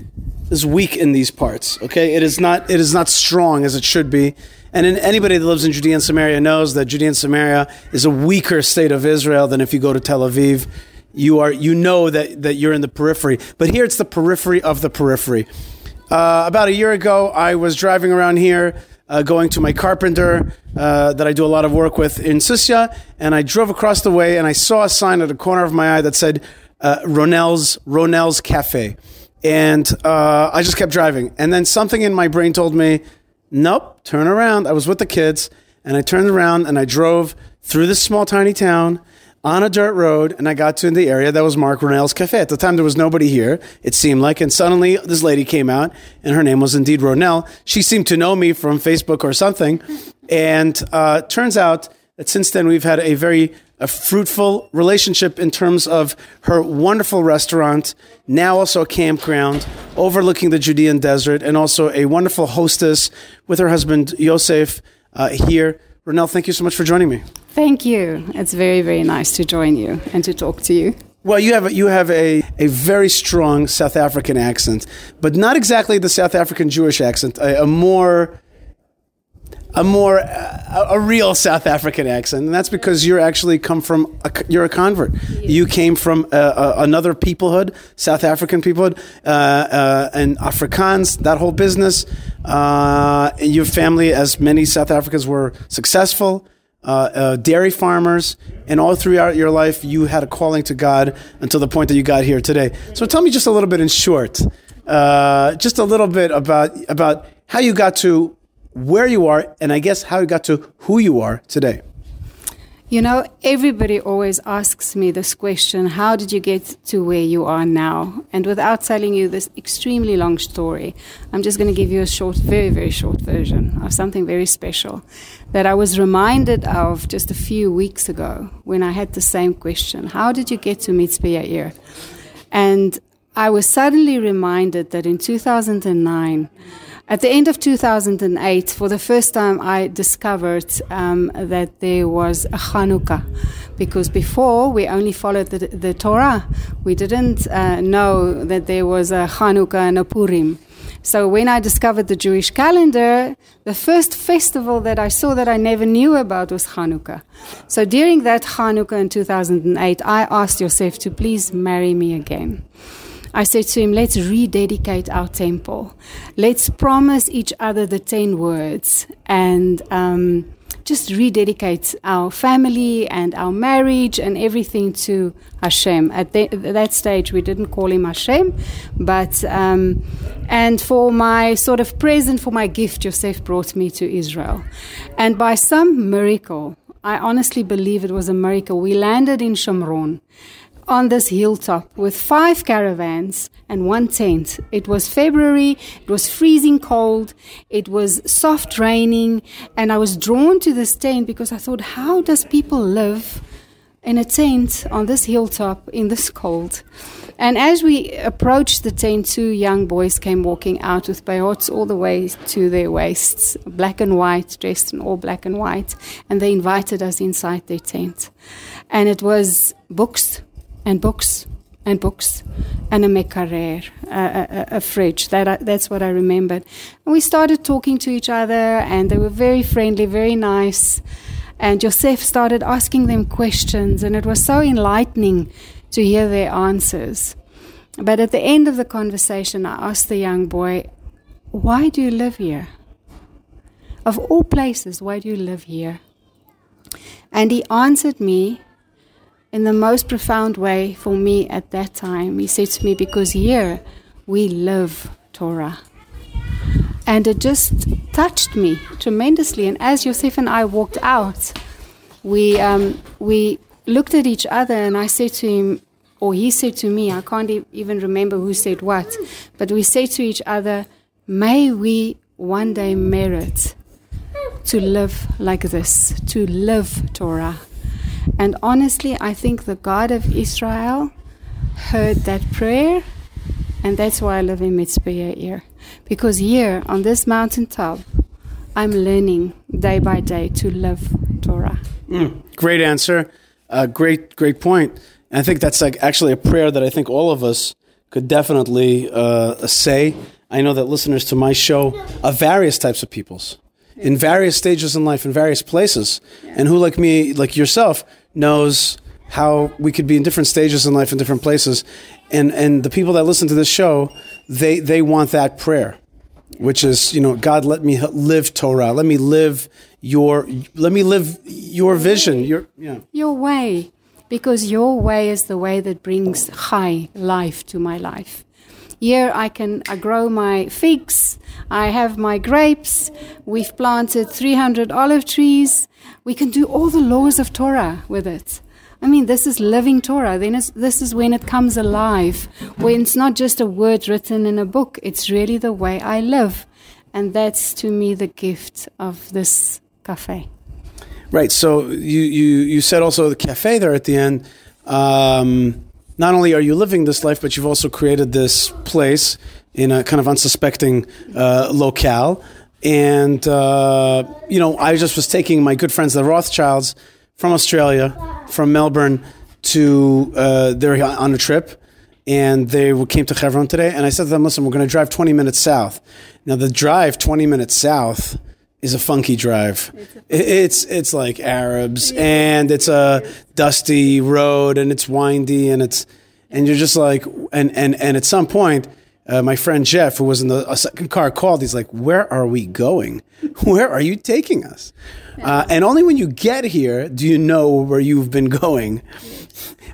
Is weak in these parts. Okay, it is not. It is not strong as it should be. And anybody that lives in Judea and Samaria knows that Judea and Samaria is a weaker state of Israel than if you go to Tel Aviv you are you know that that you're in the periphery but here it's the periphery of the periphery uh, about a year ago i was driving around here uh, going to my carpenter uh, that i do a lot of work with in Susia, and i drove across the way and i saw a sign at the corner of my eye that said uh, ronel's ronel's cafe. And uh, i just kept driving. And then something in my brain told me nope turn around. I was with the kids and i turned around and i drove through this small tiny town on a dirt road and I got to the area that was Mark Ronel's Cafe. At the time, there was nobody here, it seemed like. And suddenly, this lady came out, and her name was indeed Ronel. She seemed to know me from Facebook or something. And uh, turns out that since then, we've had a very a fruitful relationship in terms of her wonderful restaurant, now also a campground overlooking the Judean desert, and also a wonderful hostess with her husband, Yosef, uh, here. Ronel, thank you so much for joining me. Thank you. It's very, very nice to join you and to talk to you. Well, you have a, you have a, a very strong South African accent, but not exactly the South African Jewish accent. A, a more a more a, a real South African accent, and that's because you're actually come from a, you're a convert. You came from uh, uh, another peoplehood, South African peoplehood, uh, uh, and Afrikaans. That whole business. Uh, your family, as many South Africans, were successful. Uh, uh, dairy farmers, and all throughout your life, you had a calling to God until the point that you got here today. So, tell me just a little bit in short, uh, just a little bit about about how you got to where you are, and I guess how you got to who you are today. You know, everybody always asks me this question how did you get to where you are now? And without telling you this extremely long story, I'm just going to give you a short, very, very short version of something very special that I was reminded of just a few weeks ago when I had the same question How did you get to Mitzpeh Yair? And I was suddenly reminded that in 2009, at the end of 2008, for the first time, I discovered um, that there was a Hanukkah. Because before, we only followed the, the Torah. We didn't uh, know that there was a Hanukkah and a Purim. So when I discovered the Jewish calendar, the first festival that I saw that I never knew about was Hanukkah. So during that Hanukkah in 2008, I asked Yosef to please marry me again. I said to him, let's rededicate our temple. Let's promise each other the 10 words and um, just rededicate our family and our marriage and everything to Hashem. At, the, at that stage, we didn't call him Hashem, but, um, and for my sort of present, for my gift, Joseph brought me to Israel. And by some miracle, I honestly believe it was a miracle, we landed in Shomron on this hilltop with five caravans and one tent. It was February, it was freezing cold, it was soft raining, and I was drawn to this tent because I thought, how does people live in a tent on this hilltop in this cold. And as we approached the tent, two young boys came walking out with bayots all the way to their waists, black and white, dressed in all black and white, and they invited us inside their tent. And it was books and books and books and a mekarer, a, a, a fridge. That I, that's what I remembered. And we started talking to each other, and they were very friendly, very nice. And Joseph started asking them questions, and it was so enlightening to hear their answers. But at the end of the conversation, I asked the young boy, Why do you live here? Of all places, why do you live here? And he answered me in the most profound way for me at that time. He said to me, Because here we live Torah. And it just touched me tremendously. And as Yosef and I walked out, we, um, we looked at each other, and I said to him, or he said to me, I can't e- even remember who said what, but we said to each other, May we one day merit to live like this, to live Torah. And honestly, I think the God of Israel heard that prayer, and that's why I live in Mitzpeh Yair. Because here on this mountaintop, I'm learning day by day to live Torah. Great answer. Uh, great, great point. And I think that's like actually a prayer that I think all of us could definitely uh, say. I know that listeners to my show are various types of peoples in various stages in life, in various places, and who, like me, like yourself, knows how we could be in different stages in life in different places. And and the people that listen to this show, they they want that prayer, which is you know God, let me live Torah, let me live your, let me live your vision, your yeah. Your way, because your way is the way that brings high life to my life. Here I can I grow my figs, I have my grapes, we've planted 300 olive trees. We can do all the laws of Torah with it. I mean, this is living Torah. Then this is when it comes alive, when it's not just a word written in a book, it's really the way I live. And that's to me the gift of this cafe. Right. So you, you, you said also the cafe there at the end. Um, not only are you living this life, but you've also created this place in a kind of unsuspecting uh, locale. And, uh, you know, I just was taking my good friends, the Rothschilds, from Australia, from Melbourne to, uh, they're on a trip. And they came to Hebron today. And I said to them, listen, we're going to drive 20 minutes south. Now, the drive 20 minutes south is a funky drive. It's it's like Arabs and it's a dusty road and it's windy and it's and you're just like and and and at some point uh, my friend Jeff who was in the second car called. He's like where are we going? Where are you taking us? Uh, and only when you get here do you know where you've been going.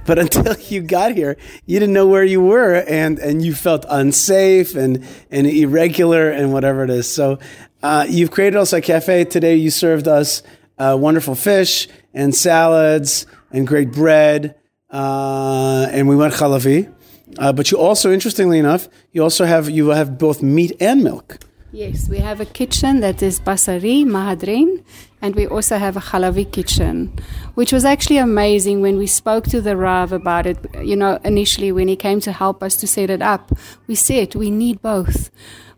But until you got here you didn't know where you were and and you felt unsafe and and irregular and whatever it is. So uh, you've created also a cafe today. You served us uh, wonderful fish and salads and great bread, uh, and we went chalavi. Uh, but you also, interestingly enough, you also have you have both meat and milk. Yes, we have a kitchen that is Basari, Mehadrin, and we also have a Halavi kitchen, which was actually amazing when we spoke to the Rav about it. You know, initially when he came to help us to set it up, we said we need both.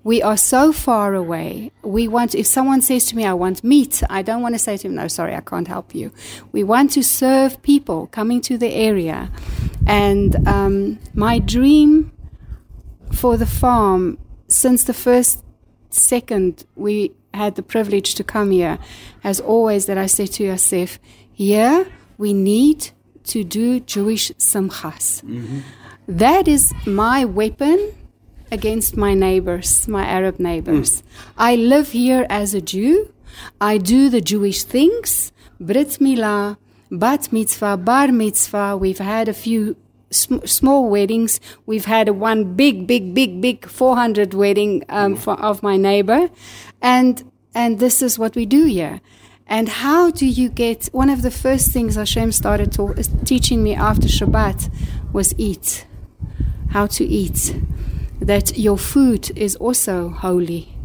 We are so far away. We want, if someone says to me, I want meat, I don't want to say to him, no, sorry, I can't help you. We want to serve people coming to the area. And um, my dream for the farm since the first second we had the privilege to come here has always that I say to Yosef, here we need to do Jewish simchas. That is my weapon against my neighbors, my Arab neighbors. I live here as a Jew. I do the Jewish things, Brit Milah, Bat Mitzvah, Bar Mitzvah. We've had a few sm- small weddings. We've had one big, big, big, big 400 wedding um, for, of my neighbor. And, and this is what we do here. And how do you get, one of the first things Hashem started to, teaching me after Shabbat was eat. How to eat. That your food is also holy.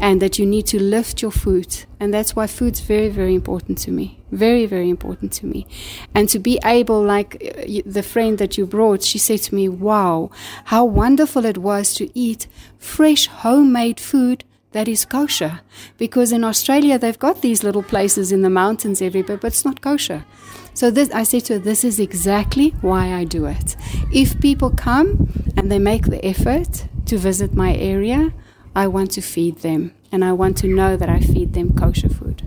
and that you need to lift your foot. And that's why food's very, very important to me. Very, very important to me. And to be able, like uh, the friend that you brought, she said to me, Wow, how wonderful it was to eat fresh homemade food that is kosher. Because in Australia, they've got these little places in the mountains everywhere, but it's not kosher. So this, I said to her, this is exactly why I do it. If people come and they make the effort to visit my area, I want to feed them, and I want to know that I feed them kosher food.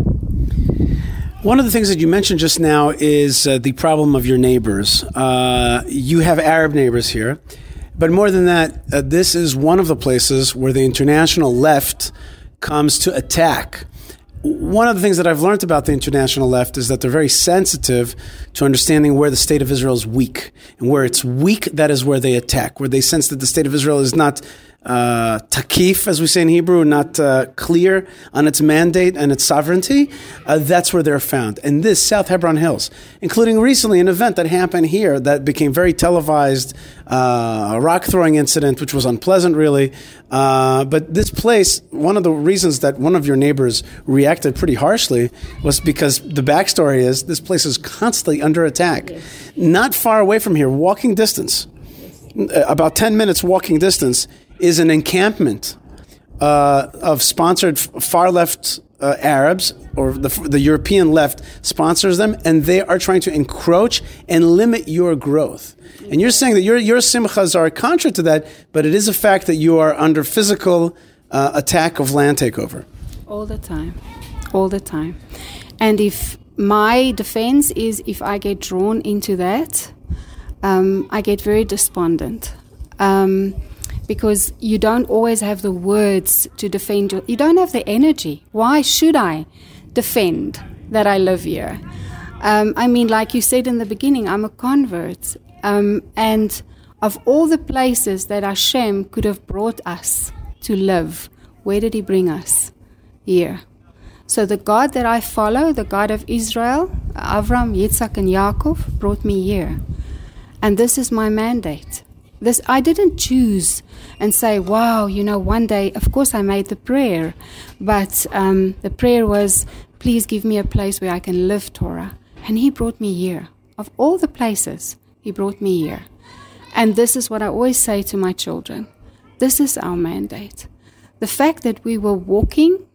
One of the things that you mentioned just now is uh, the problem of your neighbors. Uh, you have Arab neighbors here, but more than that, uh, this is one of the places where the international left comes to attack. One of the things that I've learned about the international left is that they're very sensitive to understanding where the state of Israel is weak. And where it's weak, that is where they attack, where they sense that the state of Israel is not uh, takif, as we say in Hebrew, not uh, clear on its mandate and its sovereignty, uh, that's where they're found. And this, South Hebron Hills, including recently an event that happened here that became very televised, uh, a rock throwing incident, which was unpleasant, really. Uh, but this place, one of the reasons that one of your neighbors reacted pretty harshly was because the backstory is this place is constantly under attack. Not far away from here, walking distance, uh, about 10 minutes walking distance, is an encampment uh, of sponsored far left uh, Arabs or the, the European left sponsors them, and they are trying to encroach and limit your growth. And you're saying that your, your simchas are contrary to that, but it is a fact that you are under physical uh, attack of land takeover. All the time. All the time. And if my defense is if I get drawn into that, um, I get very despondent. Um, because you don't always have the words to defend your, you don't have the energy. Why should I defend that I live here? Um, I mean, like you said in the beginning, I'm a convert. Um, and of all the places that Hashem could have brought us to live, where did He bring us? Here. So the God that I follow, the God of Israel, Avram, Yitzhak, and Yaakov, brought me here. And this is my mandate. This I didn't choose and say, "Wow, you know, one day." Of course, I made the prayer, but um, the prayer was, "Please give me a place where I can live Torah." And He brought me here. Of all the places, He brought me here. And this is what I always say to my children: This is our mandate. The fact that we were walking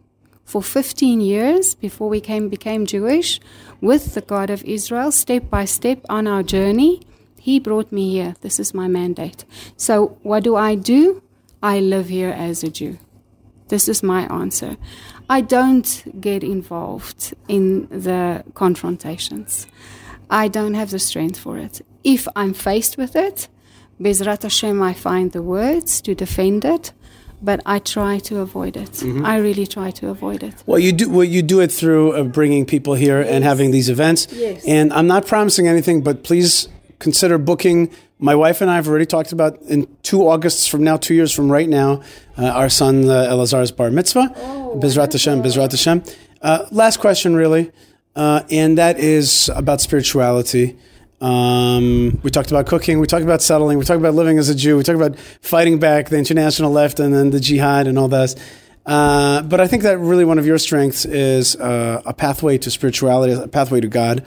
for 15 years before we came, became Jewish with the God of Israel, step by step on our journey. He brought me here. This is my mandate. So, what do I do? I live here as a Jew. This is my answer. I don't get involved in the confrontations. I don't have the strength for it. If I'm faced with it, Bezrat Hashem, I find the words to defend it, but I try to avoid it. I really try to avoid it. Well, you do well, you do it through uh, bringing people here and having these events. Yes. And I'm not promising anything, but please consider booking. My wife and I have already talked about in two Augusts from now, two years from right now, uh, our son uh, Elazar's bar mitzvah. Bizrat Hashem, Bizrat Hashem. Uh, last question, really, uh, and that is about spirituality. Um, we talked about cooking. We talked about settling. We talked about living as a Jew. We talked about fighting back the international left and then the jihad and all that. Uh, but I think that really one of your strengths is uh, a pathway to spirituality, a pathway to God.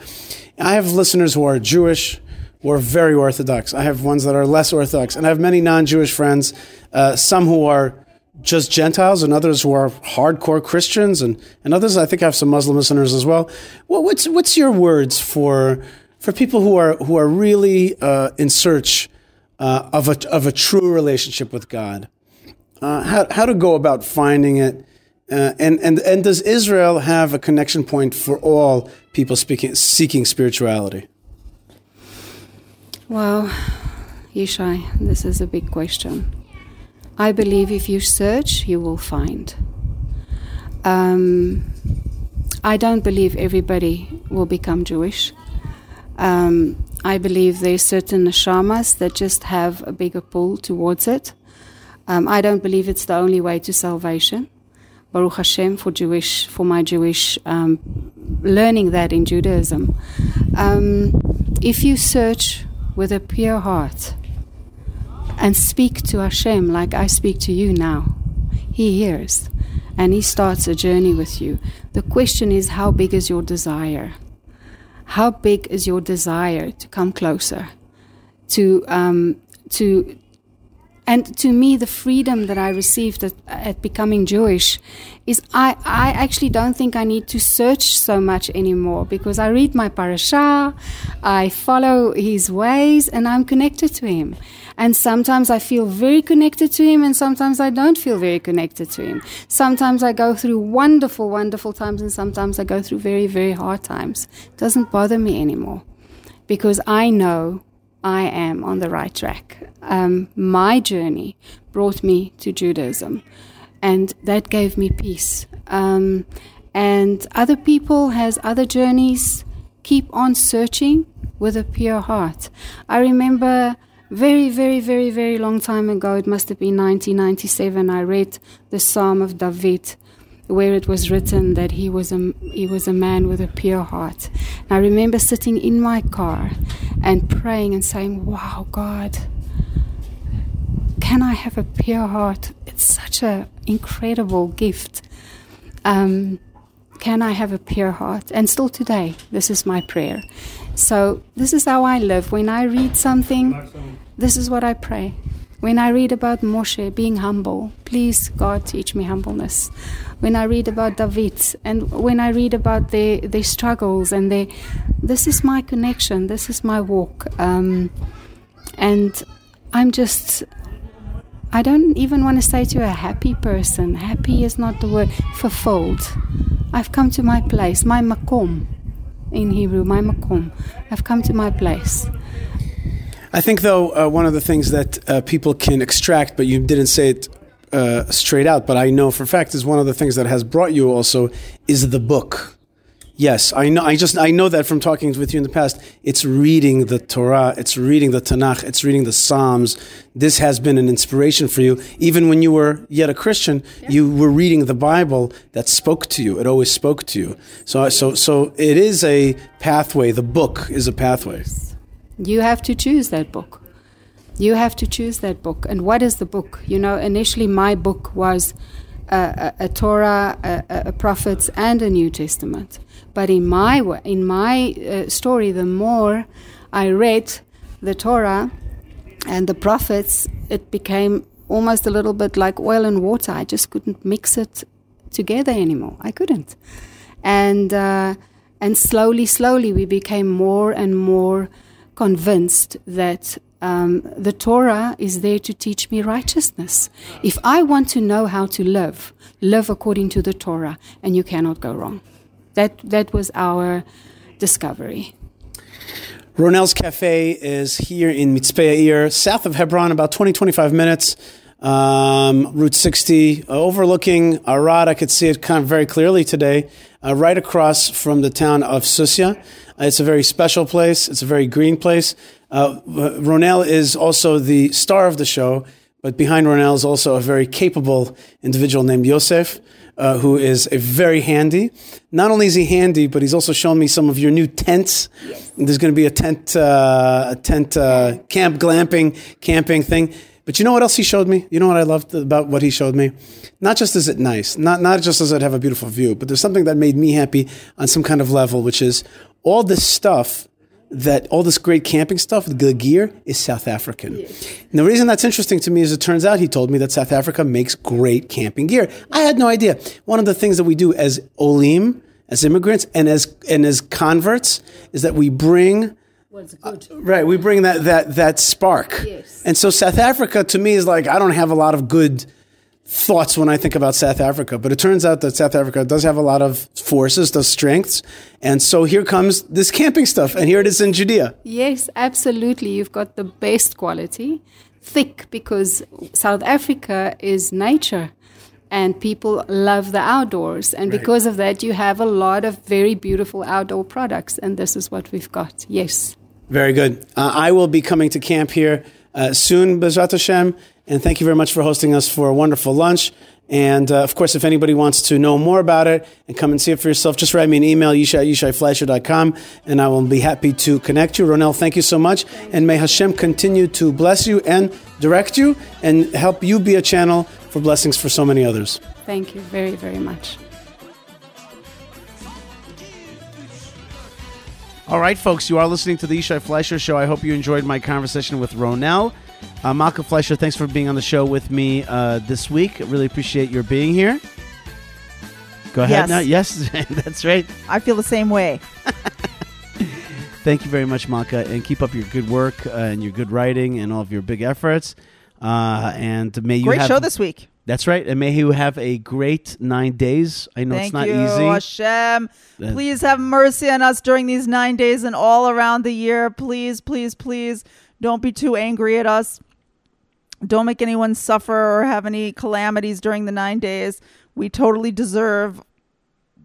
I have listeners who are Jewish, who are very Orthodox. I have ones that are less Orthodox, and I have many non-Jewish friends. Uh, some who are just Gentiles, and others who are hardcore Christians, and, and others. I think I have some Muslim listeners as well. well what's what's your words for for people who are who are really uh, in search uh, of a of a true relationship with God? Uh, how how to go about finding it? Uh, and and and does Israel have a connection point for all people speaking seeking spirituality? Well, Yishai, this is a big question. I believe if you search, you will find. Um, I don't believe everybody will become Jewish. Um, I believe there's certain neshamas that just have a bigger pull towards it. Um, I don't believe it's the only way to salvation. Baruch Hashem for Jewish, for my Jewish um, learning that in Judaism. Um, if you search with a pure heart and speak to Hashem like I speak to you now, He hears. and He starts a journey with you. The question is, how big is your desire? How big is your desire to come closer? To um, to and to me, the freedom that I received at, at, becoming Jewish is I, I actually don't think I need to search so much anymore because I read my parasha, I follow his ways, and I'm connected to him. And sometimes I feel very connected to him, and sometimes I don't feel very connected to him. Sometimes I go through wonderful, wonderful times, and sometimes I go through very, very hard times. It doesn't bother me anymore because I know I am on the right track. Um, my journey brought me to Judaism, and that gave me peace. Um, and other people has other journeys. Keep on searching with a pure heart. I remember very, very, very, very long time ago. It must have been 1997. I read the Psalm of David where it was written that he was a he was a man with a pure heart. And I remember sitting in my car and praying and saying, "Wow, God, can I have a pure heart? It's such an incredible gift. Um, can I have a pure heart?" And still today, this is my prayer. So this is how I live. When I read something, this is what I pray. When I read about Moshe being humble, please God teach me humbleness when I read about David and when I read about their, their struggles and their, this is my connection, this is my walk. Um, and I'm just, I don't even want to say to a happy person, happy is not the word, fulfilled. I've come to my place, my makom in Hebrew, my makom. I've come to my place. I think, though, uh, one of the things that uh, people can extract, but you didn't say it uh, straight out, but I know for fact is one of the things that has brought you also is the book. Yes, I know. I just I know that from talking with you in the past. It's reading the Torah, it's reading the Tanakh, it's reading the Psalms. This has been an inspiration for you, even when you were yet a Christian. Yeah. You were reading the Bible that spoke to you. It always spoke to you. So so so it is a pathway. The book is a pathway. You have to choose that book. You have to choose that book. And what is the book? You know, initially my book was a, a, a Torah, a, a, prophets, and a New Testament. But in my in my uh, story, the more I read the Torah and the prophets, it became almost a little bit like oil and water. I just couldn't mix it together anymore. I couldn't, and uh, and slowly, slowly, we became more and more convinced that um, the Torah is there to teach me righteousness. If I want to know how to live, live according to the Torah, and you cannot go wrong. That that was our discovery. Ronel's Cafe is here in Mitzpeh south of Hebron, about 20, 25 minutes. Um, Route 60, uh, overlooking Arad. I could see it kind of very clearly today, uh, right across from the town of Susia. Uh, it's a very special place. It's a very green place. Uh, Ronel is also the star of the show, but behind Ronel is also a very capable individual named Yosef, uh, who is a very handy. Not only is he handy, but he's also shown me some of your new tents. Yes. There's going to be a tent, uh, a tent uh, camp glamping camping thing. But you know what else he showed me? You know what I loved about what he showed me? Not just is it nice, not not just does it have a beautiful view, but there's something that made me happy on some kind of level, which is all this stuff that all this great camping stuff, the gear, is South African. Yes. And the reason that's interesting to me is it turns out he told me that South Africa makes great camping gear. I had no idea. One of the things that we do as Olim, as immigrants, and as and as converts, is that we bring. Uh, right, we bring that that that spark. Yes. And so South Africa to me is like I don't have a lot of good thoughts when I think about South Africa. But it turns out that South Africa does have a lot of forces, does strengths. And so here comes this camping stuff. And here it is in Judea. Yes, absolutely. You've got the best quality, thick, because South Africa is nature. And people love the outdoors. And right. because of that, you have a lot of very beautiful outdoor products. And this is what we've got. Yes. Very good. Uh, I will be coming to camp here uh, soon, Bezrat Hashem. And thank you very much for hosting us for a wonderful lunch. And uh, of course, if anybody wants to know more about it and come and see it for yourself, just write me an email, yishai yishaifleisher.com, and I will be happy to connect you. Ronel, thank you so much. And may Hashem continue to bless you and direct you and help you be a channel for blessings for so many others. Thank you very, very much. All right, folks, you are listening to the Yishai Fleisher Show. I hope you enjoyed my conversation with Ronel. Uh, Malkah Fleisher, thanks for being on the show with me uh, this week. Really appreciate your being here. Go ahead Yes. now. Yes, that's right. I feel the same way. Thank you very much, Malkah, and keep up your good work uh, and your good writing and all of your big efforts. Uh, and may you Great have show this week. That's right, and may you have a great nine days. I know Thank it's not you, easy. Hashem. Uh, Please have mercy on us during these nine days and all around the year. Please, please, please don't be too angry at us. Don't make anyone suffer or have any calamities during the nine days. We totally deserve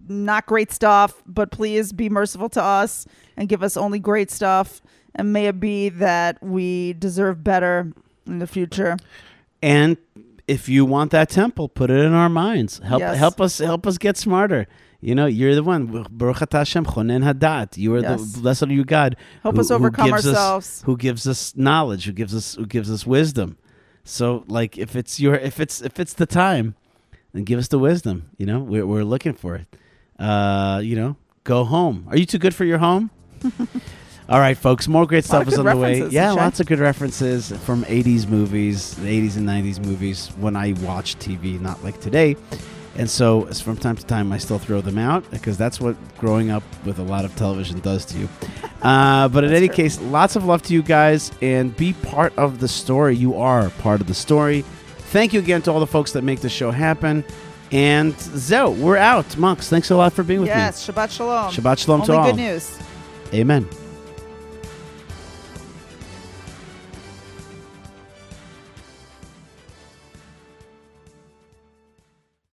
not great stuff, but please be merciful to us and give us only great stuff. And may it be that we deserve better in the future. And if you want that temple, put it in our minds. Help Yes. help us help us get smarter. You know, you're the one. Baruch Hashem chonen hadat. You are Yes. the blessed are you, God. Help us overcome ourselves. who gives us knowledge? Who gives us who gives us wisdom? So, like, if it's your if it's if it's the time, then give us the wisdom. You know, we're we're looking for it. Uh, you know, go home. Are you too good for your home? All right, folks. More great stuff is on the way. Yeah, lots of good references from '80s movies, the '80s and '90s movies. When I watch TV, not like today, and so from time to time, I still throw them out because that's what growing up with a lot of television does to you. Uh, but in any true. case, lots of love to you guys, and be part of the story. You are part of the story. Thank you again to all the folks that make this show happen. And Zo, we're out. Monks, thanks a lot for being with Yes, Shabbat Shalom. me. Shabbat shalom Only to all. good news. Amen.